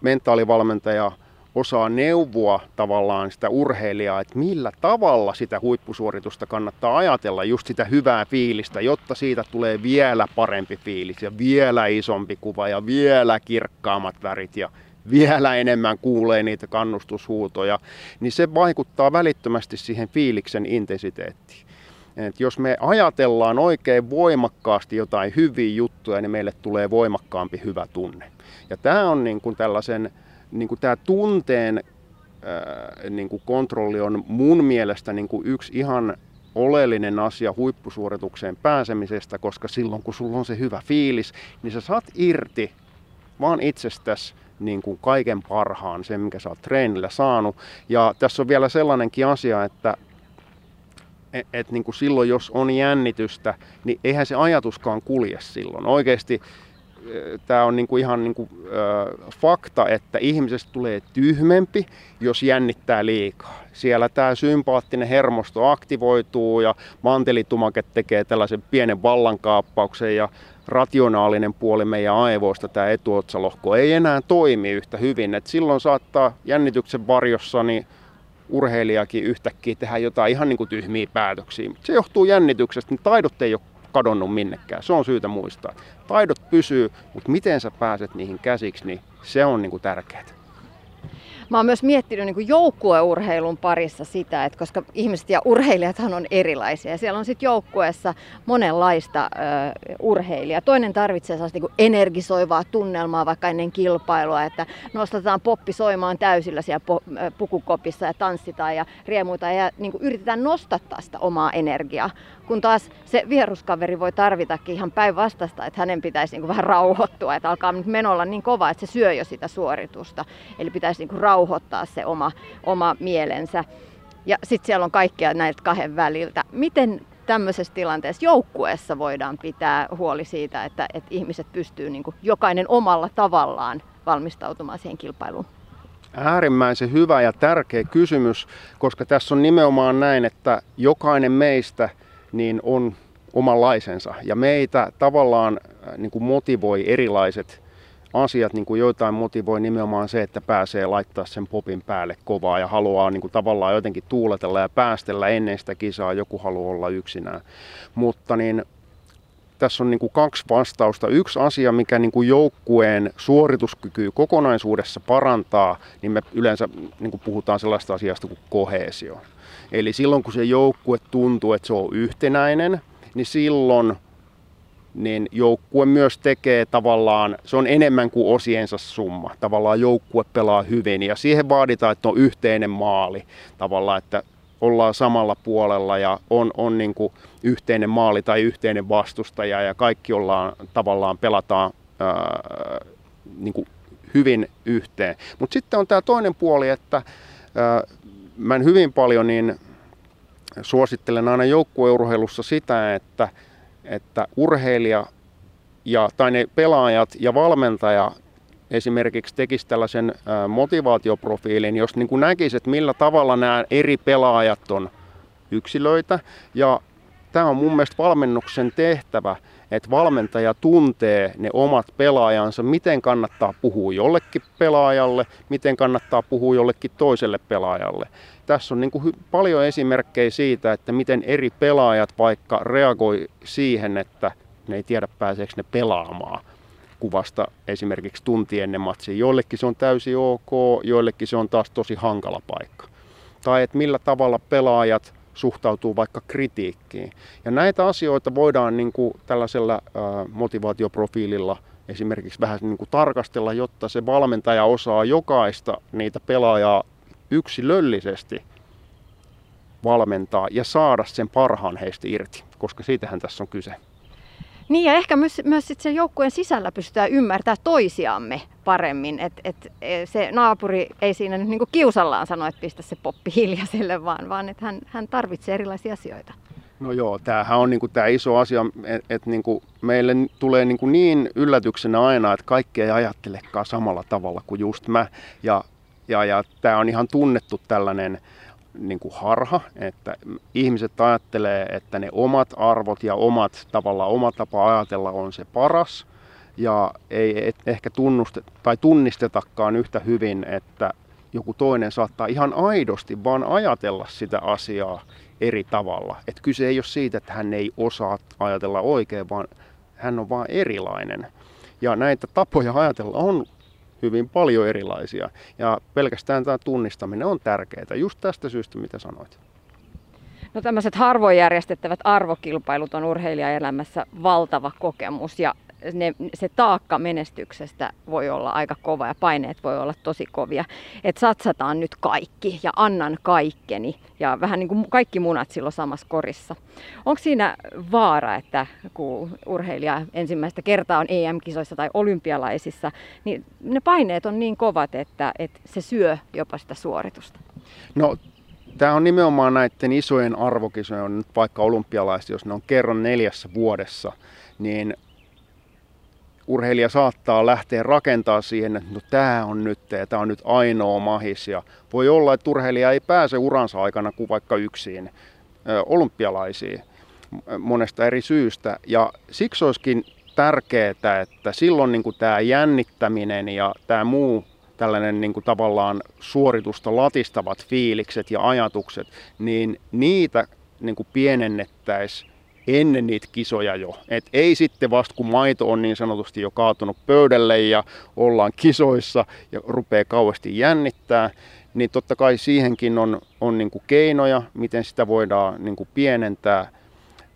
mentaalivalmentaja – osaa neuvoa tavallaan sitä urheilijaa, että millä tavalla sitä huippusuoritusta kannattaa ajatella, just sitä hyvää fiilistä, jotta siitä tulee vielä parempi fiilis ja vielä isompi kuva ja vielä kirkkaammat värit ja vielä enemmän kuulee niitä kannustushuutoja, niin se vaikuttaa välittömästi siihen fiiliksen intensiteettiin. Et jos me ajatellaan oikein voimakkaasti jotain hyviä juttuja, niin meille tulee voimakkaampi hyvä tunne. Ja tämä on niin kuin tällaisen niin tämä tunteen ää, niin kuin kontrolli on mun mielestä niin kuin yksi ihan oleellinen asia huippusuoritukseen pääsemisestä, koska silloin kun sulla on se hyvä fiilis, niin sä saat irti vaan itsestäsi niin kuin kaiken parhaan, sen mikä sä oot treenillä saanut. Ja tässä on vielä sellainenkin asia, että et, et niin kuin silloin jos on jännitystä, niin eihän se ajatuskaan kulje silloin. Oikeasti tämä on niinku ihan niinku, äh, fakta, että ihmisestä tulee tyhmempi, jos jännittää liikaa. Siellä tämä sympaattinen hermosto aktivoituu ja mantelitumake tekee tällaisen pienen vallankaappauksen ja rationaalinen puoli meidän aivoista, tämä etuotsalohko, ei enää toimi yhtä hyvin. Et silloin saattaa jännityksen varjossa niin urheilijakin yhtäkkiä tehdä jotain ihan niin kuin tyhmiä päätöksiä. Se johtuu jännityksestä, niin taidot ei ole kadonnut minnekään. Se on syytä muistaa. Taidot pysyy, mutta miten sä pääset niihin käsiksi, niin se on niin tärkeää. Mä oon myös miettinyt niin joukkueurheilun parissa sitä, että koska ihmiset ja urheilijathan on erilaisia. Siellä on sitten joukkueessa monenlaista ö, urheilijaa. Toinen tarvitsee sellaista niin energisoivaa tunnelmaa vaikka ennen kilpailua, että nostetaan poppi soimaan täysillä siellä po- pukukopissa ja tanssitaan ja riemuita ja niin yritetään nostattaa sitä omaa energiaa. Kun taas se vieruskaveri voi tarvitakin ihan päinvastaista, että hänen pitäisi niin vähän rauhoittua, että alkaa nyt menolla niin kova, että se syö jo sitä suoritusta. Eli pitäisi niin rauhoittaa se oma, oma mielensä. Ja sitten siellä on kaikkia näiltä kahden väliltä. Miten tämmöisessä tilanteessa joukkueessa voidaan pitää huoli siitä, että, että ihmiset pystyy niin jokainen omalla tavallaan valmistautumaan siihen kilpailuun? Äärimmäisen hyvä ja tärkeä kysymys, koska tässä on nimenomaan näin, että jokainen meistä niin on omanlaisensa. Ja meitä tavallaan niin kuin motivoi erilaiset asiat, niin kuin joitain motivoi nimenomaan se, että pääsee laittaa sen popin päälle kovaa ja haluaa niin kuin tavallaan jotenkin tuuletella ja päästellä ennen sitä kisaa, joku haluaa olla yksinään. Mutta niin, tässä on niin kuin kaksi vastausta. Yksi asia, mikä niin kuin joukkueen suorituskyky kokonaisuudessa parantaa, niin me yleensä niin kuin puhutaan sellaista asiasta kuin kohesio. Eli silloin kun se joukkue tuntuu, että se on yhtenäinen, niin silloin niin joukkue myös tekee tavallaan, se on enemmän kuin osiensa summa. Tavallaan joukkue pelaa hyvin ja siihen vaaditaan, että on yhteinen maali. Tavallaan, että ollaan samalla puolella ja on, on niin kuin yhteinen maali tai yhteinen vastustaja ja kaikki ollaan tavallaan pelataan ää, niin kuin hyvin yhteen. Mutta sitten on tämä toinen puoli, että ää, mä hyvin paljon niin suosittelen aina joukkueurheilussa sitä, että että urheilija ja, tai ne pelaajat ja valmentaja esimerkiksi tekisi tällaisen motivaatioprofiilin, jos niin näkisi, että millä tavalla nämä eri pelaajat on yksilöitä. Ja tämä on mun mielestä valmennuksen tehtävä, että valmentaja tuntee ne omat pelaajansa, miten kannattaa puhua jollekin pelaajalle, miten kannattaa puhua jollekin toiselle pelaajalle. Tässä on niin kuin paljon esimerkkejä siitä, että miten eri pelaajat vaikka reagoi siihen, että ne ei tiedä pääseekö ne pelaamaan kuvasta esimerkiksi tunti ennen matsia. Joillekin se on täysin ok, joillekin se on taas tosi hankala paikka. Tai että millä tavalla pelaajat suhtautuu vaikka kritiikkiin. Ja näitä asioita voidaan niin kuin tällaisella motivaatioprofiililla esimerkiksi vähän niin kuin tarkastella, jotta se valmentaja osaa jokaista niitä pelaajaa yksilöllisesti valmentaa ja saada sen parhaan heistä irti, koska siitähän tässä on kyse. Niin ja ehkä myös, myös sit sen joukkueen sisällä pystytään ymmärtämään toisiamme paremmin. Et, et, e, se naapuri ei siinä nyt niinku kiusallaan sano, että pistä se poppi hiljaiselle, vaan, vaan että hän, hän tarvitsee erilaisia asioita. No joo, tämähän on niinku tämä iso asia, että et niinku meille tulee niinku niin yllätyksenä aina, että kaikki ei ajattelekaan samalla tavalla kuin just mä. Ja, ja, ja tämä on ihan tunnettu tällainen niin kuin harha, että ihmiset ajattelee, että ne omat arvot ja omat tavallaan oma tapa ajatella on se paras ja ei et ehkä tunnuste, tai tunnistetakaan yhtä hyvin, että joku toinen saattaa ihan aidosti vaan ajatella sitä asiaa eri tavalla. Että kyse ei ole siitä, että hän ei osaa ajatella oikein, vaan hän on vaan erilainen. Ja näitä tapoja ajatella on hyvin paljon erilaisia. Ja pelkästään tämä tunnistaminen on tärkeää, just tästä syystä, mitä sanoit. No tämmöiset harvoin järjestettävät arvokilpailut on urheilijaelämässä valtava kokemus ja ne, se taakka menestyksestä voi olla aika kova ja paineet voi olla tosi kovia. Että satsataan nyt kaikki ja annan kaikkeni ja vähän niin kuin kaikki munat silloin samassa korissa. Onko siinä vaara, että kun urheilija ensimmäistä kertaa on EM-kisoissa tai olympialaisissa, niin ne paineet on niin kovat, että, että se syö jopa sitä suoritusta? No Tämä on nimenomaan näiden isojen arvokisojen, vaikka olympialaiset, jos ne on kerran neljässä vuodessa, niin urheilija saattaa lähteä rakentaa siihen, että no tämä on nyt ja tämä on nyt ainoa mahis. Ja voi olla, että urheilija ei pääse uransa aikana kuin vaikka yksin olympialaisiin monesta eri syystä. Ja siksi olisikin tärkeää, että silloin niin kuin tämä jännittäminen ja tämä muu tällainen niin kuin tavallaan suoritusta latistavat fiilikset ja ajatukset, niin niitä niin kuin pienennettäisiin ennen niitä kisoja jo. Et ei sitten vasta kun maito on niin sanotusti jo kaatunut pöydälle ja ollaan kisoissa ja rupeaa kauheasti jännittää, niin totta kai siihenkin on, on niin kuin keinoja, miten sitä voidaan niin kuin pienentää,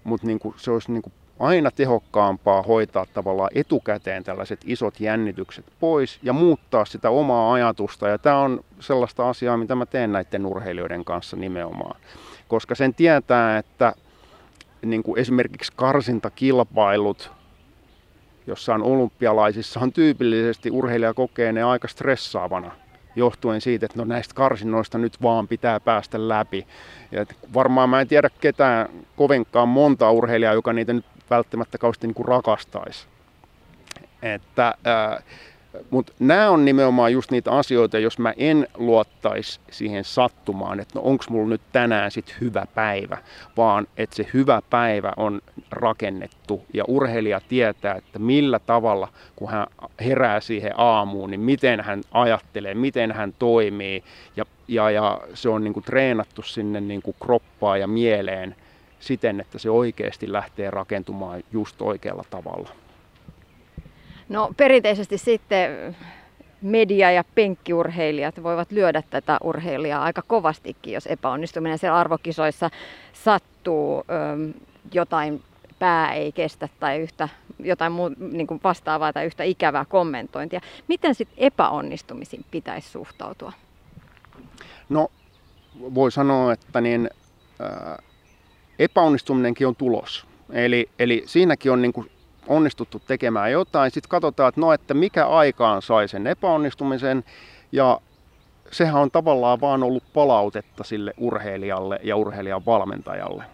mutta niin kuin se olisi niin kuin aina tehokkaampaa hoitaa tavallaan etukäteen tällaiset isot jännitykset pois ja muuttaa sitä omaa ajatusta. Ja tämä on sellaista asiaa, mitä mä teen näiden urheilijoiden kanssa nimenomaan. Koska sen tietää, että niin kuin esimerkiksi karsintakilpailut olympialaisissa on tyypillisesti urheilija kokee ne aika stressaavana johtuen siitä, että no näistä karsinnoista nyt vaan pitää päästä läpi. Ja varmaan mä en tiedä ketään kovinkaan monta urheilijaa, joka niitä nyt välttämättä kauheasti niin rakastaisi. Että, ää, mutta nämä on nimenomaan just niitä asioita, jos mä en luottaisi siihen sattumaan, että no onko mulla nyt tänään sitten hyvä päivä, vaan että se hyvä päivä on rakennettu ja urheilija tietää, että millä tavalla, kun hän herää siihen aamuun, niin miten hän ajattelee, miten hän toimii ja, ja, ja se on niin kuin treenattu sinne niin kuin kroppaan ja mieleen siten, että se oikeasti lähtee rakentumaan just oikealla tavalla. No perinteisesti sitten media- ja penkkiurheilijat voivat lyödä tätä urheilijaa aika kovastikin, jos epäonnistuminen siellä arvokisoissa sattuu, jotain pää ei kestä tai yhtä, jotain muu, niin kuin vastaavaa tai yhtä ikävää kommentointia. Miten sitten epäonnistumisiin pitäisi suhtautua? No voi sanoa, että niin, epäonnistuminenkin on tulos. Eli, eli siinäkin on niin kuin onnistuttu tekemään jotain. Sitten katsotaan, että no, että mikä aikaan sai sen epäonnistumisen. Ja sehän on tavallaan vaan ollut palautetta sille urheilijalle ja urheilijan valmentajalle.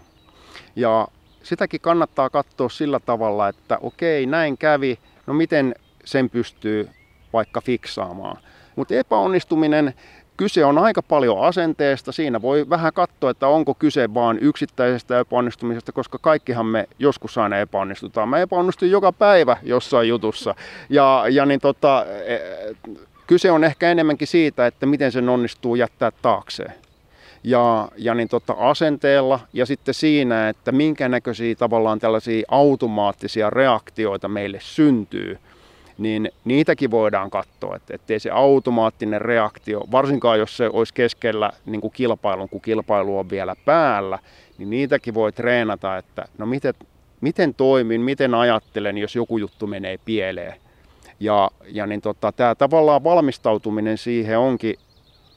Ja sitäkin kannattaa katsoa sillä tavalla, että okei, näin kävi, no miten sen pystyy vaikka fiksaamaan. Mutta epäonnistuminen kyse on aika paljon asenteesta. Siinä voi vähän katsoa, että onko kyse vain yksittäisestä epäonnistumisesta, koska kaikkihan me joskus aina epäonnistutaan. Mä epäonnistun joka päivä jossain jutussa. Ja, ja niin tota, e, kyse on ehkä enemmänkin siitä, että miten sen onnistuu jättää taakseen ja, ja niin tota asenteella ja sitten siinä, että minkä näköisiä tavallaan tällaisia automaattisia reaktioita meille syntyy, niin niitäkin voidaan katsoa, että ettei se automaattinen reaktio, varsinkaan jos se olisi keskellä niin kuin kilpailun, kun kilpailu on vielä päällä, niin niitäkin voi treenata, että no miten, miten toimin, miten ajattelen, jos joku juttu menee pieleen. Ja, ja niin tota, tämä tavallaan valmistautuminen siihen onkin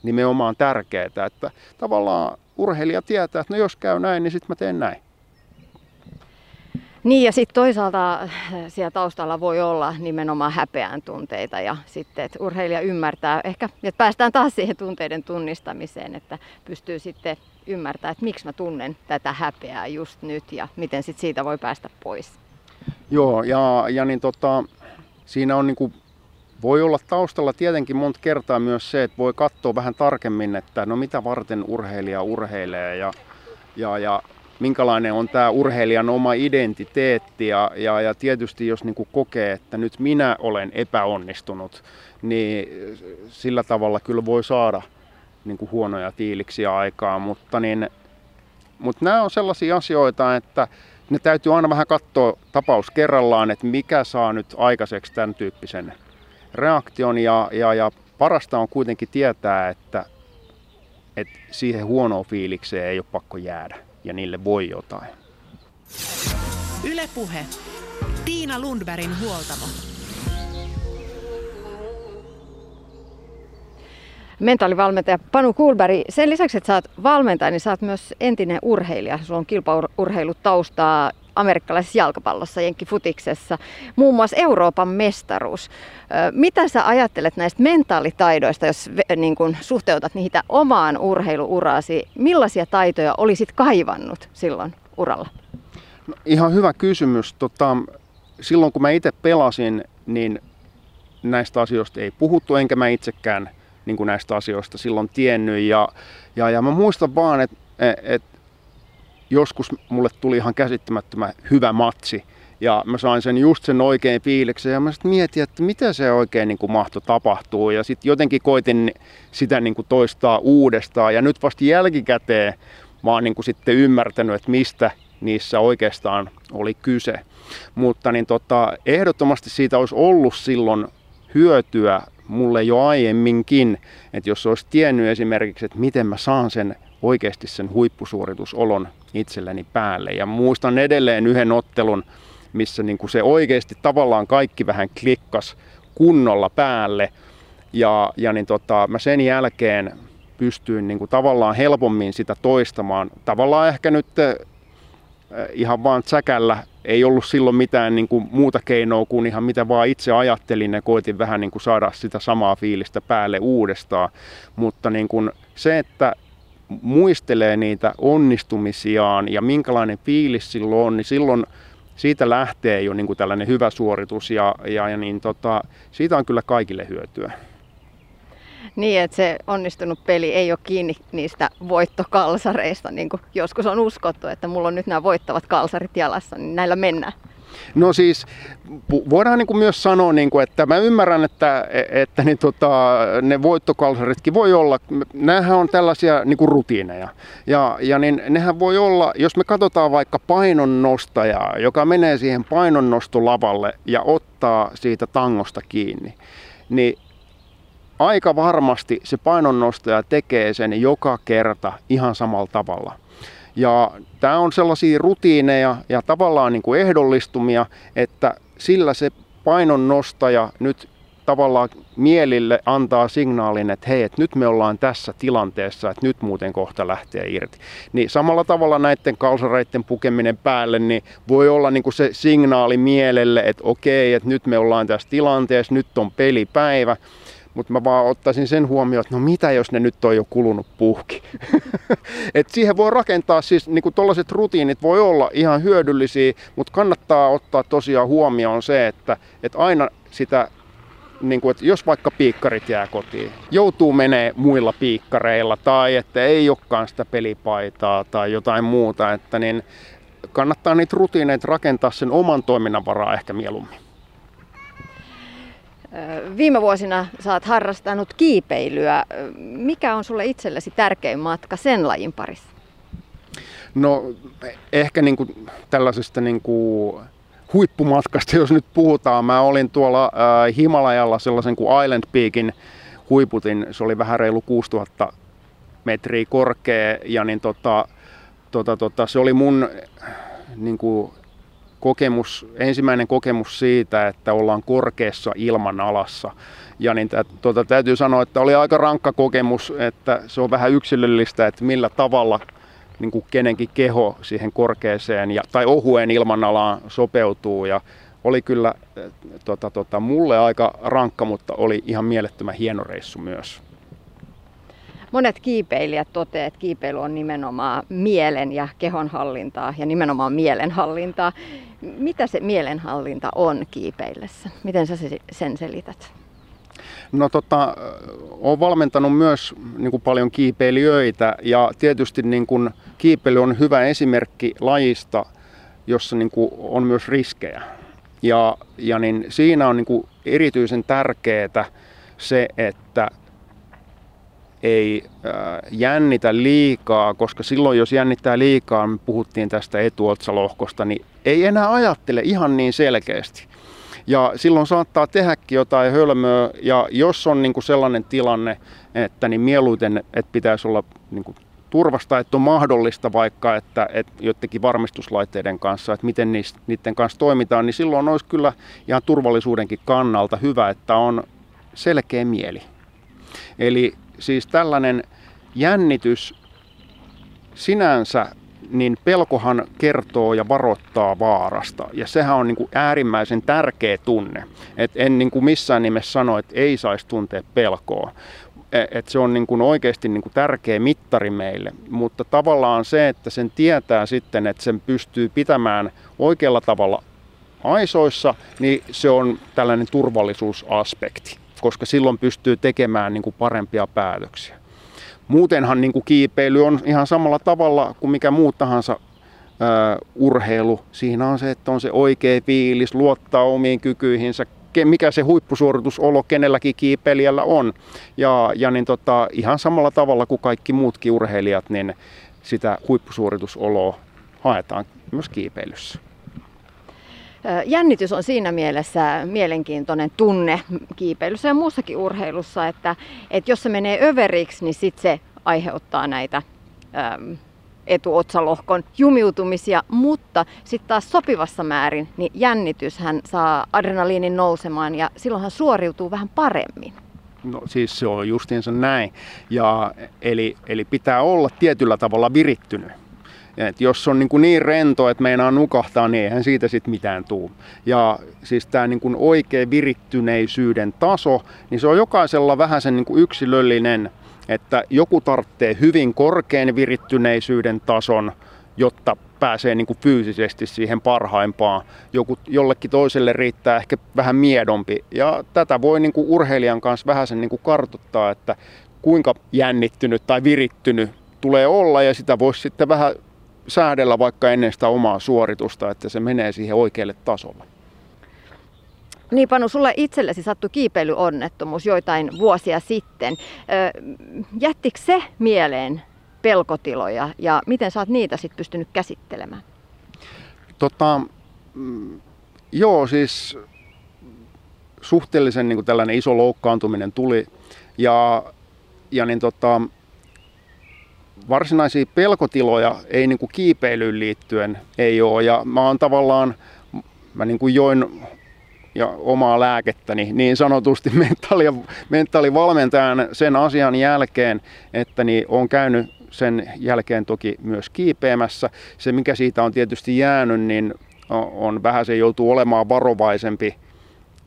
nimenomaan tärkeää, että tavallaan urheilija tietää, että no jos käy näin, niin sitten mä teen näin. Niin ja sitten toisaalta äh, siellä taustalla voi olla nimenomaan häpeän tunteita ja sitten, että urheilija ymmärtää ehkä, että päästään taas siihen tunteiden tunnistamiseen, että pystyy sitten ymmärtämään, että miksi mä tunnen tätä häpeää just nyt ja miten sitten siitä voi päästä pois. Joo, ja, ja niin tota, siinä on niinku voi olla taustalla tietenkin monta kertaa myös se, että voi katsoa vähän tarkemmin, että no mitä varten urheilija urheilee ja, ja, ja minkälainen on tämä urheilijan oma identiteetti. Ja, ja, ja tietysti jos niin kokee, että nyt minä olen epäonnistunut, niin sillä tavalla kyllä voi saada niin kuin huonoja tiiliksiä aikaa, mutta, niin, mutta nämä on sellaisia asioita, että ne täytyy aina vähän katsoa tapaus kerrallaan, että mikä saa nyt aikaiseksi tämän tyyppisen reaktion ja, ja, ja parasta on kuitenkin tietää, että, että siihen huonoon fiilikseen ei ole pakko jäädä ja niille voi jotain. Ylepuhe. Tiina Lundbergin huoltamo. Mentaalivalmentaja Panu Kulberg, sen lisäksi, että sä oot valmentaja, niin sä oot myös entinen urheilija. Sulla on kilpaurheilutaustaa amerikkalaisessa jalkapallossa, jenkkifutiksessa, muun muassa Euroopan mestaruus. Mitä sä ajattelet näistä mentaalitaidoista, jos niin kun suhteutat niitä omaan urheiluuraasi? Millaisia taitoja olisit kaivannut silloin uralla? No, ihan hyvä kysymys. Tota, silloin kun mä itse pelasin, niin näistä asioista ei puhuttu, enkä mä itsekään niin näistä asioista silloin tiennyt. Ja, ja, ja mä muistan vaan, että et, joskus mulle tuli ihan käsittämättömän hyvä matsi. Ja mä sain sen just sen oikein fiiliksen ja mä sitten mietin, että mitä se oikein niin kuin mahto tapahtuu. Ja sitten jotenkin koitin sitä niin kuin toistaa uudestaan. Ja nyt vasta jälkikäteen mä oon niin kuin sitten ymmärtänyt, että mistä niissä oikeastaan oli kyse. Mutta niin tota, ehdottomasti siitä olisi ollut silloin hyötyä mulle jo aiemminkin, että jos olisi tiennyt esimerkiksi, että miten mä saan sen oikeasti sen huippusuoritusolon itselleni päälle. Ja muistan edelleen yhden ottelun, missä niin kuin se oikeasti tavallaan kaikki vähän klikkas kunnolla päälle. Ja, ja niin tota, mä sen jälkeen pystyin niin kuin tavallaan helpommin sitä toistamaan. Tavallaan ehkä nyt äh, ihan vaan säkällä ei ollut silloin mitään niin kuin muuta keinoa kuin ihan mitä vaan itse ajattelin ja koitin vähän niin kuin saada sitä samaa fiilistä päälle uudestaan. Mutta niin kuin se, että muistelee niitä onnistumisiaan ja minkälainen fiilis silloin on, niin silloin siitä lähtee jo niin kuin tällainen hyvä suoritus ja, ja, ja niin tota, siitä on kyllä kaikille hyötyä. Niin, että se onnistunut peli ei ole kiinni niistä voittokalsareista, niin kuin joskus on uskottu, että mulla on nyt nämä voittavat kalsarit jalassa, niin näillä mennään. No siis voidaan niin kuin myös sanoa, niin kuin, että mä ymmärrän, että, että niin tota, ne voittokalsaritkin voi olla, näähän on tällaisia niin kuin rutiineja. Ja, ja niin nehän voi olla, jos me katsotaan vaikka painonnostajaa, joka menee siihen painonnostolavalle ja ottaa siitä tangosta kiinni, niin aika varmasti se painonnostaja tekee sen joka kerta ihan samalla tavalla. Ja tämä on sellaisia rutiineja ja tavallaan niin kuin ehdollistumia, että sillä se painonnostaja nyt tavallaan mielille antaa signaalin, että hei, että nyt me ollaan tässä tilanteessa, että nyt muuten kohta lähtee irti. Niin samalla tavalla näiden kalsareiden pukeminen päälle, niin voi olla niin kuin se signaali mielelle, että okei, että nyt me ollaan tässä tilanteessa, nyt on pelipäivä. Mutta mä vaan ottaisin sen huomioon, että no mitä jos ne nyt on jo kulunut puhki. Et siihen voi rakentaa siis, niin kuin tollaiset rutiinit voi olla ihan hyödyllisiä, mutta kannattaa ottaa tosiaan huomioon se, että, että aina sitä niin että jos vaikka piikkarit jää kotiin, joutuu menee muilla piikkareilla tai että ei olekaan sitä pelipaitaa tai jotain muuta, että niin kannattaa niitä rutiineita rakentaa sen oman toiminnan varaa ehkä mieluummin. Viime vuosina oot harrastanut kiipeilyä. Mikä on sulle itsellesi tärkein matka sen lajin parissa? No ehkä niin kuin tällaisesta niin kuin huippumatkasta, jos nyt puhutaan. Mä olin tuolla Himalajalla sellaisen kuin Island Peakin huiputin. Se oli vähän reilu 6000 metriä korkea ja niin tota, tota, tota, se oli mun niin kuin kokemus, ensimmäinen kokemus siitä, että ollaan korkeassa ilmanalassa. Ja niin tä, tuota, täytyy sanoa, että oli aika rankka kokemus, että se on vähän yksilöllistä, että millä tavalla niin kuin kenenkin keho siihen korkeeseen ja, tai ohueen ilmanalaan sopeutuu. Ja oli kyllä tota, tota, mulle aika rankka, mutta oli ihan mielettömän hieno reissu myös. Monet kiipeilijät toteavat, että kiipeily on nimenomaan mielen ja kehonhallintaa ja nimenomaan mielenhallintaa. Mitä se mielenhallinta on kiipeillessä? Miten sä sen selität? No tota, olen valmentanut myös niin kuin paljon kiipeilijöitä ja tietysti niin kuin, kiipeily on hyvä esimerkki lajista, jossa niin kuin, on myös riskejä. Ja, ja niin siinä on niin kuin, erityisen tärkeää se, että ei jännitä liikaa, koska silloin jos jännittää liikaa, me puhuttiin tästä etuotsalohkosta, niin ei enää ajattele ihan niin selkeästi. Ja silloin saattaa tehdäkin jotain hölmöä, ja jos on niin kuin sellainen tilanne, että niin mieluiten, että pitäisi olla niin kuin turvasta, että on mahdollista vaikka, että, että jotenkin varmistuslaitteiden kanssa, että miten niiden kanssa toimitaan, niin silloin olisi kyllä ihan turvallisuudenkin kannalta hyvä, että on selkeä mieli. Eli siis tällainen jännitys sinänsä, niin pelkohan kertoo ja varoittaa vaarasta. Ja sehän on niin kuin äärimmäisen tärkeä tunne. Et en niin kuin missään nimessä sano, että ei saisi tuntea pelkoa. E, et se on niin kuin oikeasti niin kuin tärkeä mittari meille. Mutta tavallaan se, että sen tietää sitten, että sen pystyy pitämään oikealla tavalla aisoissa, niin se on tällainen turvallisuusaspekti koska silloin pystyy tekemään niin kuin parempia päätöksiä. Muutenhan niin kuin kiipeily on ihan samalla tavalla kuin mikä muu tahansa ö, urheilu. Siinä on se, että on se oikea fiilis, luottaa omiin kykyihinsä, mikä se huippusuoritusolo kenelläkin kiipeilijällä on. Ja, ja niin tota, ihan samalla tavalla kuin kaikki muutkin urheilijat, niin sitä huippusuoritusoloa haetaan myös kiipeilyssä. Jännitys on siinä mielessä mielenkiintoinen tunne kiipeilyssä ja muussakin urheilussa, että, että jos se menee överiksi, niin sitten se aiheuttaa näitä äm, etuotsalohkon jumiutumisia, mutta sitten taas sopivassa määrin niin jännityshän saa adrenaliinin nousemaan ja silloin hän suoriutuu vähän paremmin. No siis se on justiinsa näin. Ja, eli, eli pitää olla tietyllä tavalla virittynyt. Et jos on niin, kuin niin rento, että meinaa nukahtaa, niin eihän siitä sitten mitään tuu. Ja siis tämä niin oikea virittyneisyyden taso, niin se on jokaisella vähän sen niin kuin yksilöllinen, että joku tarvitsee hyvin korkean virittyneisyyden tason, jotta pääsee niin kuin fyysisesti siihen parhaimpaan. Joku, jollekin toiselle riittää ehkä vähän miedompi. Ja tätä voi niin kuin urheilijan kanssa vähän sen niin kuin kartoittaa, että kuinka jännittynyt tai virittynyt tulee olla ja sitä voisi sitten vähän säädellä vaikka ennen sitä omaa suoritusta, että se menee siihen oikealle tasolle. Niin Panu, sulle itsellesi sattui kiipeilyonnettomuus joitain vuosia sitten. Jättikö se mieleen pelkotiloja ja miten sä oot niitä sitten pystynyt käsittelemään? Tota, mm, joo, siis suhteellisen niin kuin tällainen iso loukkaantuminen tuli ja, ja niin tota, varsinaisia pelkotiloja ei niin kuin kiipeilyyn liittyen ei ole. Ja mä oon tavallaan, mä niin kuin join ja omaa lääkettäni niin sanotusti mentaali- mentaalivalmentajan sen asian jälkeen, että niin on käynyt sen jälkeen toki myös kiipeämässä. Se mikä siitä on tietysti jäänyt, niin on vähän se joutuu olemaan varovaisempi,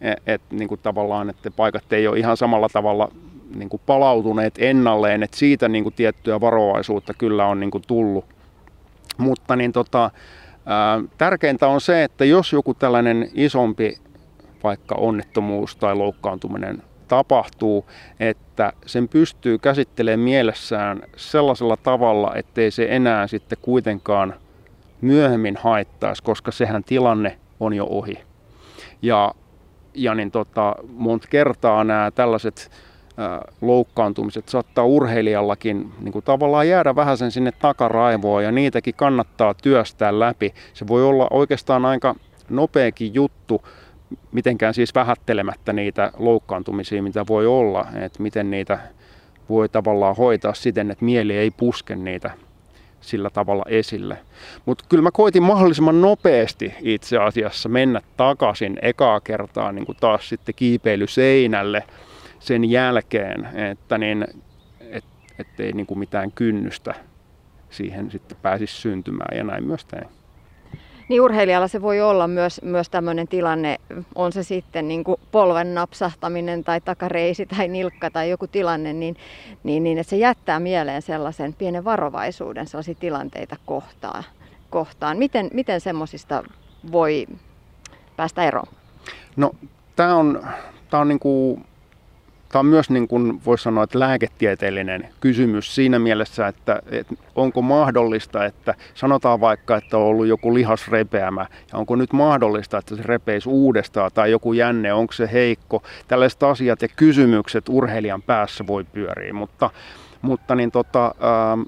että et, niin tavallaan, että paikat ei ole ihan samalla tavalla niin kuin palautuneet ennalleen, että siitä niin kuin tiettyä varovaisuutta kyllä on niin kuin tullut. Mutta niin tota, ää, tärkeintä on se, että jos joku tällainen isompi vaikka onnettomuus tai loukkaantuminen tapahtuu, että sen pystyy käsittelemään mielessään sellaisella tavalla, ettei se enää sitten kuitenkaan myöhemmin haittaisi, koska sehän tilanne on jo ohi. Ja, ja niin tota, monta kertaa nämä tällaiset loukkaantumiset saattaa urheilijallakin niin kuin tavallaan jäädä vähän sen sinne takaraivoon ja niitäkin kannattaa työstää läpi. Se voi olla oikeastaan aika nopeakin juttu, mitenkään siis vähättelemättä niitä loukkaantumisia, mitä voi olla, että miten niitä voi tavallaan hoitaa siten, että mieli ei puske niitä sillä tavalla esille. Mutta kyllä mä koitin mahdollisimman nopeasti itse asiassa mennä takaisin ekaa kertaa niin kuin taas sitten kiipeilyseinälle sen jälkeen, että niin, et, ettei niin kuin mitään kynnystä siihen sitten pääsisi syntymään ja näin myös tein. Niin urheilijalla se voi olla myös, myös tämmöinen tilanne, on se sitten niin kuin polven napsahtaminen tai takareisi tai nilkka tai joku tilanne, niin, niin, niin että se jättää mieleen sellaisen pienen varovaisuuden sellaisia tilanteita kohtaan. kohtaan. Miten, miten semmoisista voi päästä eroon? No tämä on, tää on niin kuin Tämä on myös, niin kuin voisi sanoa, että lääketieteellinen kysymys siinä mielessä, että, että onko mahdollista, että sanotaan vaikka, että on ollut joku lihasrepeämä, ja onko nyt mahdollista, että se repeisi uudestaan, tai joku jänne, onko se heikko. Tällaiset asiat ja kysymykset urheilijan päässä voi pyöriä, mutta, mutta niin tota, ähm,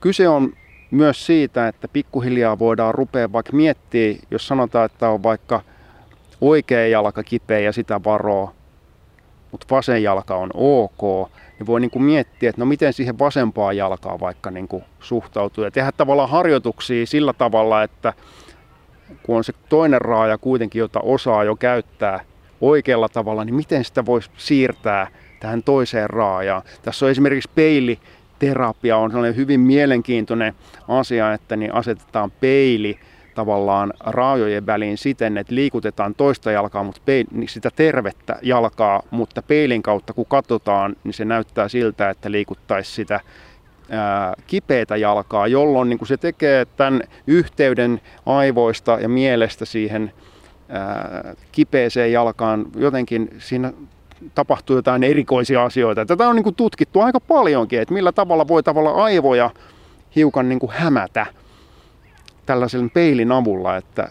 kyse on myös siitä, että pikkuhiljaa voidaan rupea vaikka miettiä, jos sanotaan, että on vaikka oikea jalka kipeä ja sitä varoa, mutta vasen jalka on ok, niin voi niin kuin miettiä, että no miten siihen vasempaan jalkaan vaikka niin kuin suhtautuu. Ja tehdä tavallaan harjoituksia sillä tavalla, että kun on se toinen raaja kuitenkin, jota osaa jo käyttää oikealla tavalla, niin miten sitä voisi siirtää tähän toiseen raajaan. Tässä on esimerkiksi peiliterapia, on sellainen hyvin mielenkiintoinen asia, että niin asetetaan peili tavallaan raajojen väliin siten, että liikutetaan toista jalkaa, mutta peil, niin sitä tervettä jalkaa, mutta peilin kautta kun katsotaan, niin se näyttää siltä, että liikuttaisi sitä ää, kipeätä jalkaa, jolloin niin se tekee tämän yhteyden aivoista ja mielestä siihen ää, kipeeseen jalkaan jotenkin siinä tapahtuu jotain erikoisia asioita. Tätä on niin kuin tutkittu aika paljonkin, että millä tavalla voi tavalla aivoja hiukan niin kuin hämätä tällaisen peilin avulla, että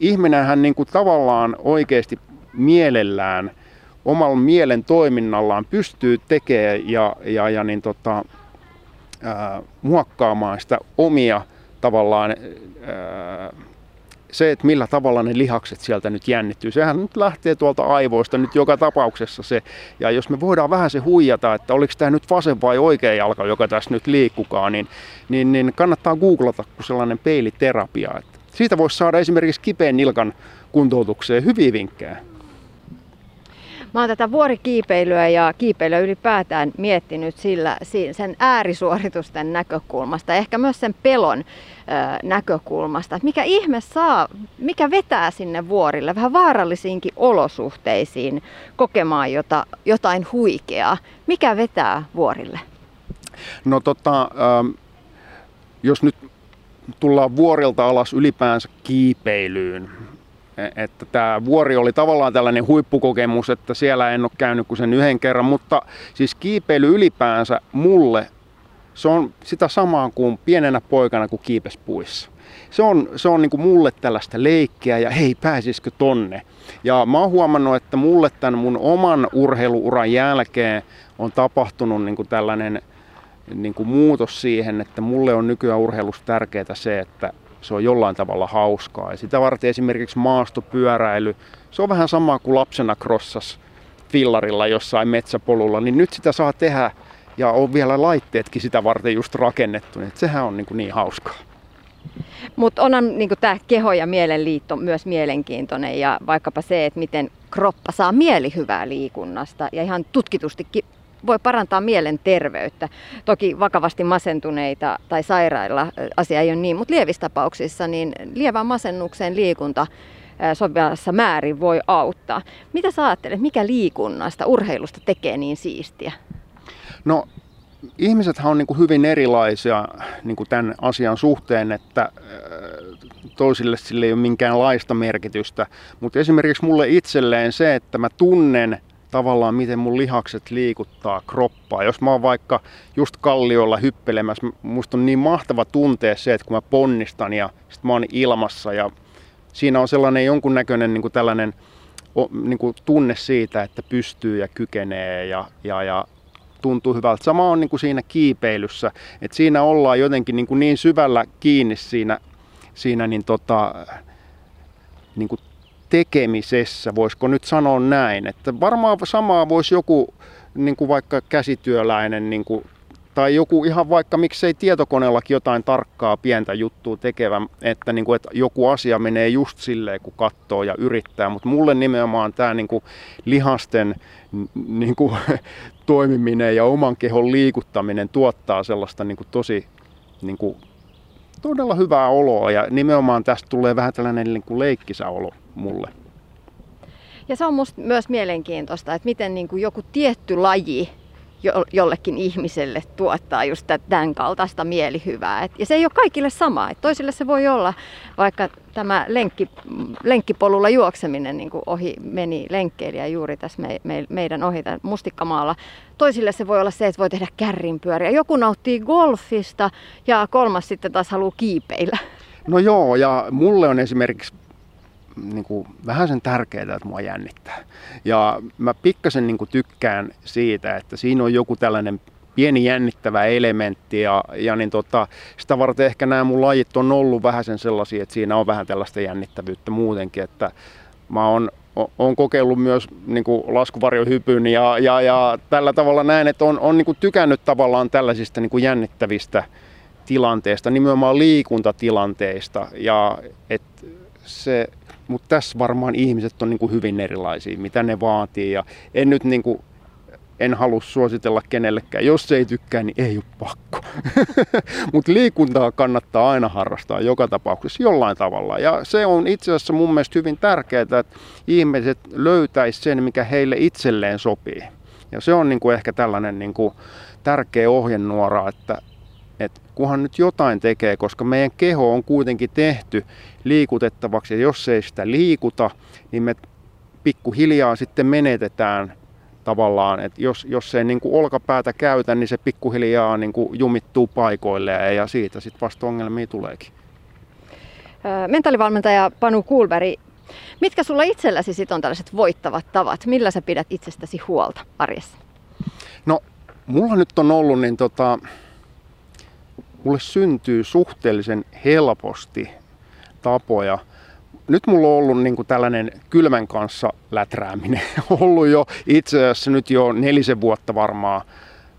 ihminenhän niin kuin tavallaan oikeasti mielellään omalla mielen toiminnallaan pystyy tekemään ja, ja, ja niin tota, ää, muokkaamaan sitä omia tavallaan ää, se, että millä tavalla ne lihakset sieltä nyt jännittyy, sehän nyt lähtee tuolta aivoista nyt joka tapauksessa se. Ja jos me voidaan vähän se huijata, että oliko tämä nyt vasen vai oikea jalka, joka tässä nyt liikkukaa, niin, niin, niin kannattaa googlata kuin sellainen peiliterapia. Että siitä voisi saada esimerkiksi kipeän nilkan kuntoutukseen hyviä vinkkejä. Mä oon tätä vuorikiipeilyä ja kiipeilyä ylipäätään miettinyt sillä, sen äärisuoritusten näkökulmasta, ehkä myös sen pelon näkökulmasta. Mikä ihme saa, mikä vetää sinne vuorille, vähän vaarallisiinkin olosuhteisiin kokemaan jota, jotain huikeaa. Mikä vetää vuorille? No tota, ähm, jos nyt tullaan vuorilta alas ylipäänsä kiipeilyyn, että tämä vuori oli tavallaan tällainen huippukokemus, että siellä en ole käynyt kuin sen yhden kerran, mutta siis kiipeily ylipäänsä mulle, se on sitä samaa kuin pienenä poikana kuin kiipespuissa. Se on, se on niin kuin mulle tällaista leikkiä ja hei pääsisikö tonne. Ja mä oon huomannut, että mulle tämän mun oman urheiluuran jälkeen on tapahtunut niin kuin tällainen niin kuin muutos siihen, että mulle on nykyään urheilussa tärkeää se, että se on jollain tavalla hauskaa. Ja sitä varten esimerkiksi maastopyöräily, se on vähän sama kuin lapsena krossas fillarilla jossain metsäpolulla, niin nyt sitä saa tehdä ja on vielä laitteetkin sitä varten just rakennettu, niin sehän on niin, kuin niin hauskaa. Mutta onhan niin tämä keho- ja mielenliitto myös mielenkiintoinen ja vaikkapa se, että miten kroppa saa mielihyvää liikunnasta ja ihan tutkitustikin voi parantaa mielen terveyttä. Toki vakavasti masentuneita tai sairailla asia ei ole niin, mutta lievissä tapauksissa niin lievään masennukseen liikunta sopivassa määrin voi auttaa. Mitä sä ajattelet, mikä liikunnasta, urheilusta tekee niin siistiä? No ihmisethän on niin kuin hyvin erilaisia niin kuin tämän asian suhteen, että toisille sille ei ole minkäänlaista merkitystä. Mutta esimerkiksi mulle itselleen se, että mä tunnen tavallaan miten mun lihakset liikuttaa kroppaa. Jos mä oon vaikka just kalliolla hyppelemässä, musta on niin mahtava tuntea se, että kun mä ponnistan ja sit mä oon ilmassa ja siinä on sellainen jonkunnäköinen niin kuin tällainen niin kuin tunne siitä, että pystyy ja kykenee ja, ja, ja tuntuu hyvältä. Sama on niin kuin siinä kiipeilyssä, että siinä ollaan jotenkin niin, kuin niin syvällä kiinni siinä, siinä niin tota, niin kuin tekemisessä, voisiko nyt sanoa näin, että varmaan samaa voisi joku niin kuin vaikka käsityöläinen niin kuin, tai joku ihan vaikka miksei tietokoneellakin jotain tarkkaa pientä juttua tekevä, että, niin kuin, että joku asia menee just silleen, kun katsoo ja yrittää, mutta mulle nimenomaan tämä niin kuin, lihasten niin kuin, toimiminen ja oman kehon liikuttaminen tuottaa sellaista niin kuin, tosi niin kuin, todella hyvää oloa. Ja nimenomaan tästä tulee vähän tällainen niin kuin leikkisä olo mulle. Ja se on musta myös mielenkiintoista, että miten niin kuin joku tietty laji jollekin ihmiselle tuottaa just tämän kaltaista mielihyvää. Et, ja se ei ole kaikille sama. Et toisille se voi olla vaikka tämä lenkki, lenkkipolulla juokseminen niin kuin ohi meni lenkkeilijä juuri tässä me, me, meidän ohi Mustikkamaalla. Toisille se voi olla se, että voi tehdä kärrinpyöriä. Joku nauttii golfista ja kolmas sitten taas haluaa kiipeillä. No joo, ja mulle on esimerkiksi niin kuin, vähän sen tärkeää, että mua jännittää. Ja mä pikkasen niin kuin, tykkään siitä, että siinä on joku tällainen pieni jännittävä elementti ja, ja niin tota, sitä varten ehkä nämä mun lajit on ollut vähän sen sellaisia, että siinä on vähän tällaista jännittävyyttä muutenkin, että mä oon on kokeillut myös niin kuin laskuvarjohypyn ja, ja, ja tällä tavalla näen, että on, on niin kuin tykännyt tavallaan tällaisista niin kuin jännittävistä tilanteista, nimenomaan liikuntatilanteista ja että se mutta tässä varmaan ihmiset on niin kuin hyvin erilaisia, mitä ne vaatii. Ja en nyt niin kuin, en halua suositella kenellekään. Jos ei tykkää, niin ei ole pakko. Mutta liikuntaa kannattaa aina harrastaa joka tapauksessa jollain tavalla. Ja se on itse asiassa mun mielestä hyvin tärkeää, että ihmiset löytäisivät sen, mikä heille itselleen sopii. Ja se on niin kuin ehkä tällainen niin kuin tärkeä ohjenuora, että kunhan nyt jotain tekee, koska meidän keho on kuitenkin tehty liikutettavaksi ja jos ei sitä liikuta, niin me pikkuhiljaa sitten menetetään tavallaan, että jos, jos ei niin kuin olkapäätä käytä, niin se pikkuhiljaa niin kuin jumittuu paikoilleen ja siitä sitten vasta ongelmia tuleekin. Mentaalivalmentaja Panu Kuulberg, mitkä sulla itselläsi sit on tällaiset voittavat tavat? Millä sä pidät itsestäsi huolta arjessa? No, mulla nyt on ollut niin tota, mulle syntyy suhteellisen helposti tapoja. Nyt mulla on ollut niin kuin tällainen kylmän kanssa läträäminen ollut jo itse asiassa nyt jo nelisen vuotta varmaan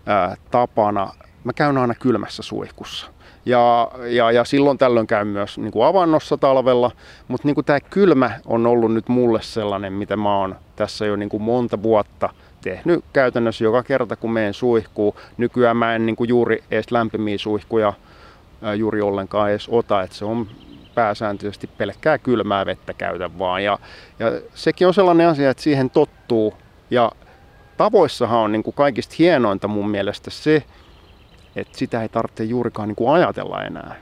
ää, tapana. Mä käyn aina kylmässä suihkussa. Ja, ja, ja silloin tällöin käyn myös niin kuin avannossa talvella, mutta niin tämä kylmä on ollut nyt mulle sellainen, mitä mä oon tässä jo niin kuin monta vuotta – tehnyt käytännössä joka kerta, kun menen suihkuun. Nykyään mä en niin kuin juuri edes lämpimiä suihkuja juuri ollenkaan edes ota, että se on pääsääntöisesti pelkkää kylmää vettä käytä vaan. Ja, ja sekin on sellainen asia, että siihen tottuu. Ja tavoissahan on niin kuin kaikista hienointa mun mielestä se, että sitä ei tarvitse juurikaan niin kuin ajatella enää.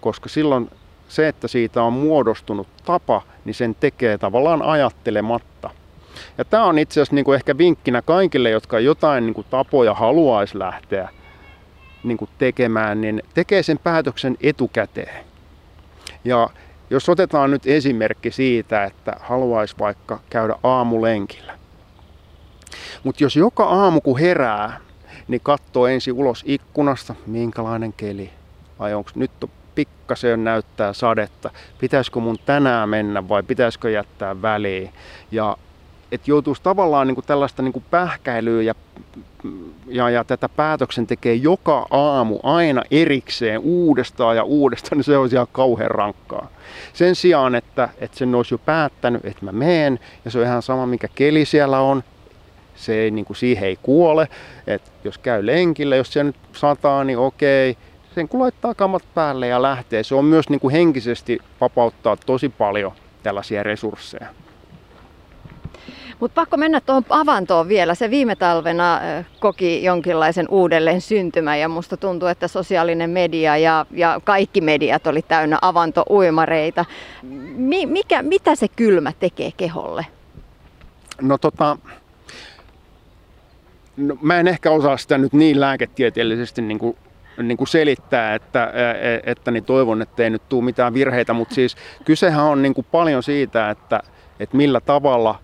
Koska silloin se, että siitä on muodostunut tapa, niin sen tekee tavallaan ajattelematta. Ja tämä on itse asiassa niin kuin ehkä vinkkinä kaikille, jotka jotain niin kuin tapoja haluaisi lähteä niin kuin tekemään, niin tekee sen päätöksen etukäteen. Ja jos otetaan nyt esimerkki siitä, että haluaisi vaikka käydä aamulenkillä. Mutta jos joka aamu kun herää, niin katsoo ensin ulos ikkunasta, minkälainen keli. Vai onko nyt pikkasen näyttää sadetta. Pitäisikö mun tänään mennä vai pitäisikö jättää väliin. Ja että joutuisi tavallaan niin kuin tällaista niin kuin pähkäilyä ja, ja, ja tätä päätöksen tekee joka aamu aina erikseen uudestaan ja uudestaan, niin se olisi ihan kauhean rankkaa. Sen sijaan, että, että sen olisi jo päättänyt, että mä meen ja se on ihan sama mikä keli siellä on, se ei, niin kuin, siihen ei kuole. että jos käy lenkillä, jos se nyt sataa, niin okei. Sen kun laittaa kamat päälle ja lähtee, se on myös niin kuin henkisesti vapauttaa tosi paljon tällaisia resursseja. Mutta pakko mennä tuohon avantoon vielä. Se viime talvena koki jonkinlaisen uudelleen syntymän ja musta tuntuu, että sosiaalinen media ja, ja kaikki mediat oli täynnä avantouimareita. Mi, mikä, mitä se kylmä tekee keholle? No tota, no, mä en ehkä osaa sitä nyt niin lääketieteellisesti niin kuin niin kuin selittää, että, että niin toivon, että ei nyt tule mitään virheitä, mutta siis kysehän on niin kuin paljon siitä, että, että millä tavalla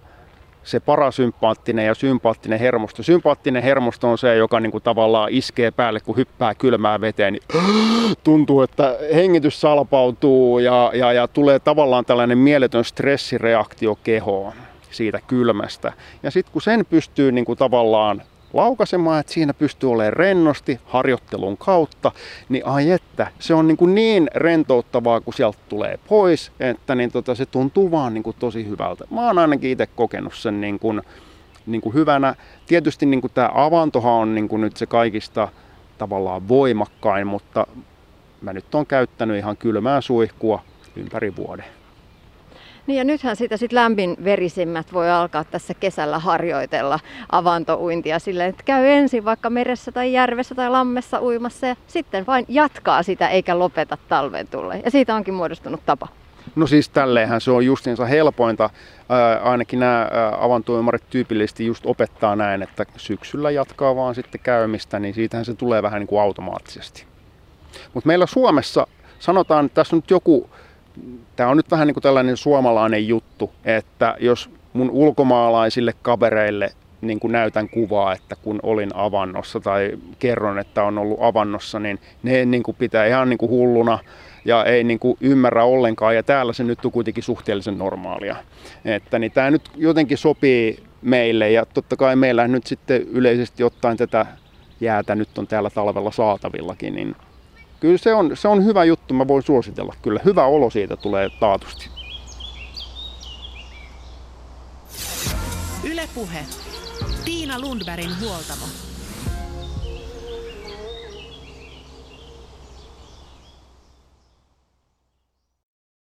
se parasympaattinen ja sympaattinen hermosto. Sympaattinen hermosto on se, joka niin kuin tavallaan iskee päälle, kun hyppää kylmää veteen, niin tuntuu, että hengitys salpautuu ja, ja, ja tulee tavallaan tällainen mieletön stressireaktio kehoon siitä kylmästä. Ja sitten kun sen pystyy niin kuin tavallaan laukaisemaan, että siinä pystyy olemaan rennosti harjoittelun kautta, niin ai että, se on niin, kuin niin rentouttavaa, kun sieltä tulee pois, että niin tota, se tuntuu vaan niin kuin tosi hyvältä. Mä oon ainakin itse kokenut sen niin kuin, niin kuin hyvänä. Tietysti niin kuin tämä avantohan on niin kuin nyt se kaikista tavallaan voimakkain, mutta mä nyt on käyttänyt ihan kylmää suihkua ympäri vuoden. Niin ja nythän sitä sit lämpinverisimmät voi alkaa tässä kesällä harjoitella avantouintia silleen, että käy ensin vaikka meressä tai järvessä tai lammessa uimassa ja sitten vain jatkaa sitä eikä lopeta talven tulle. Ja siitä onkin muodostunut tapa. No siis tälleenhän se on justiinsa helpointa. Ää, ainakin nämä avantoimarit tyypillisesti just opettaa näin, että syksyllä jatkaa vaan sitten käymistä, niin siitähän se tulee vähän niin kuin automaattisesti. Mutta meillä Suomessa sanotaan, että tässä on nyt joku tämä on nyt vähän niin kuin tällainen suomalainen juttu, että jos mun ulkomaalaisille kavereille niin kuin näytän kuvaa, että kun olin avannossa tai kerron, että on ollut avannossa, niin ne niin kuin pitää ihan niin kuin hulluna ja ei niin kuin ymmärrä ollenkaan. Ja täällä se nyt on kuitenkin suhteellisen normaalia. Että niin tämä nyt jotenkin sopii meille ja totta kai meillä nyt sitten yleisesti ottaen tätä jäätä nyt on täällä talvella saatavillakin, niin kyllä se on, se on hyvä juttu, mä voin suositella kyllä. Hyvä olo siitä tulee taatusti. Ylepuhe. Tiina Lundbergin huoltamo.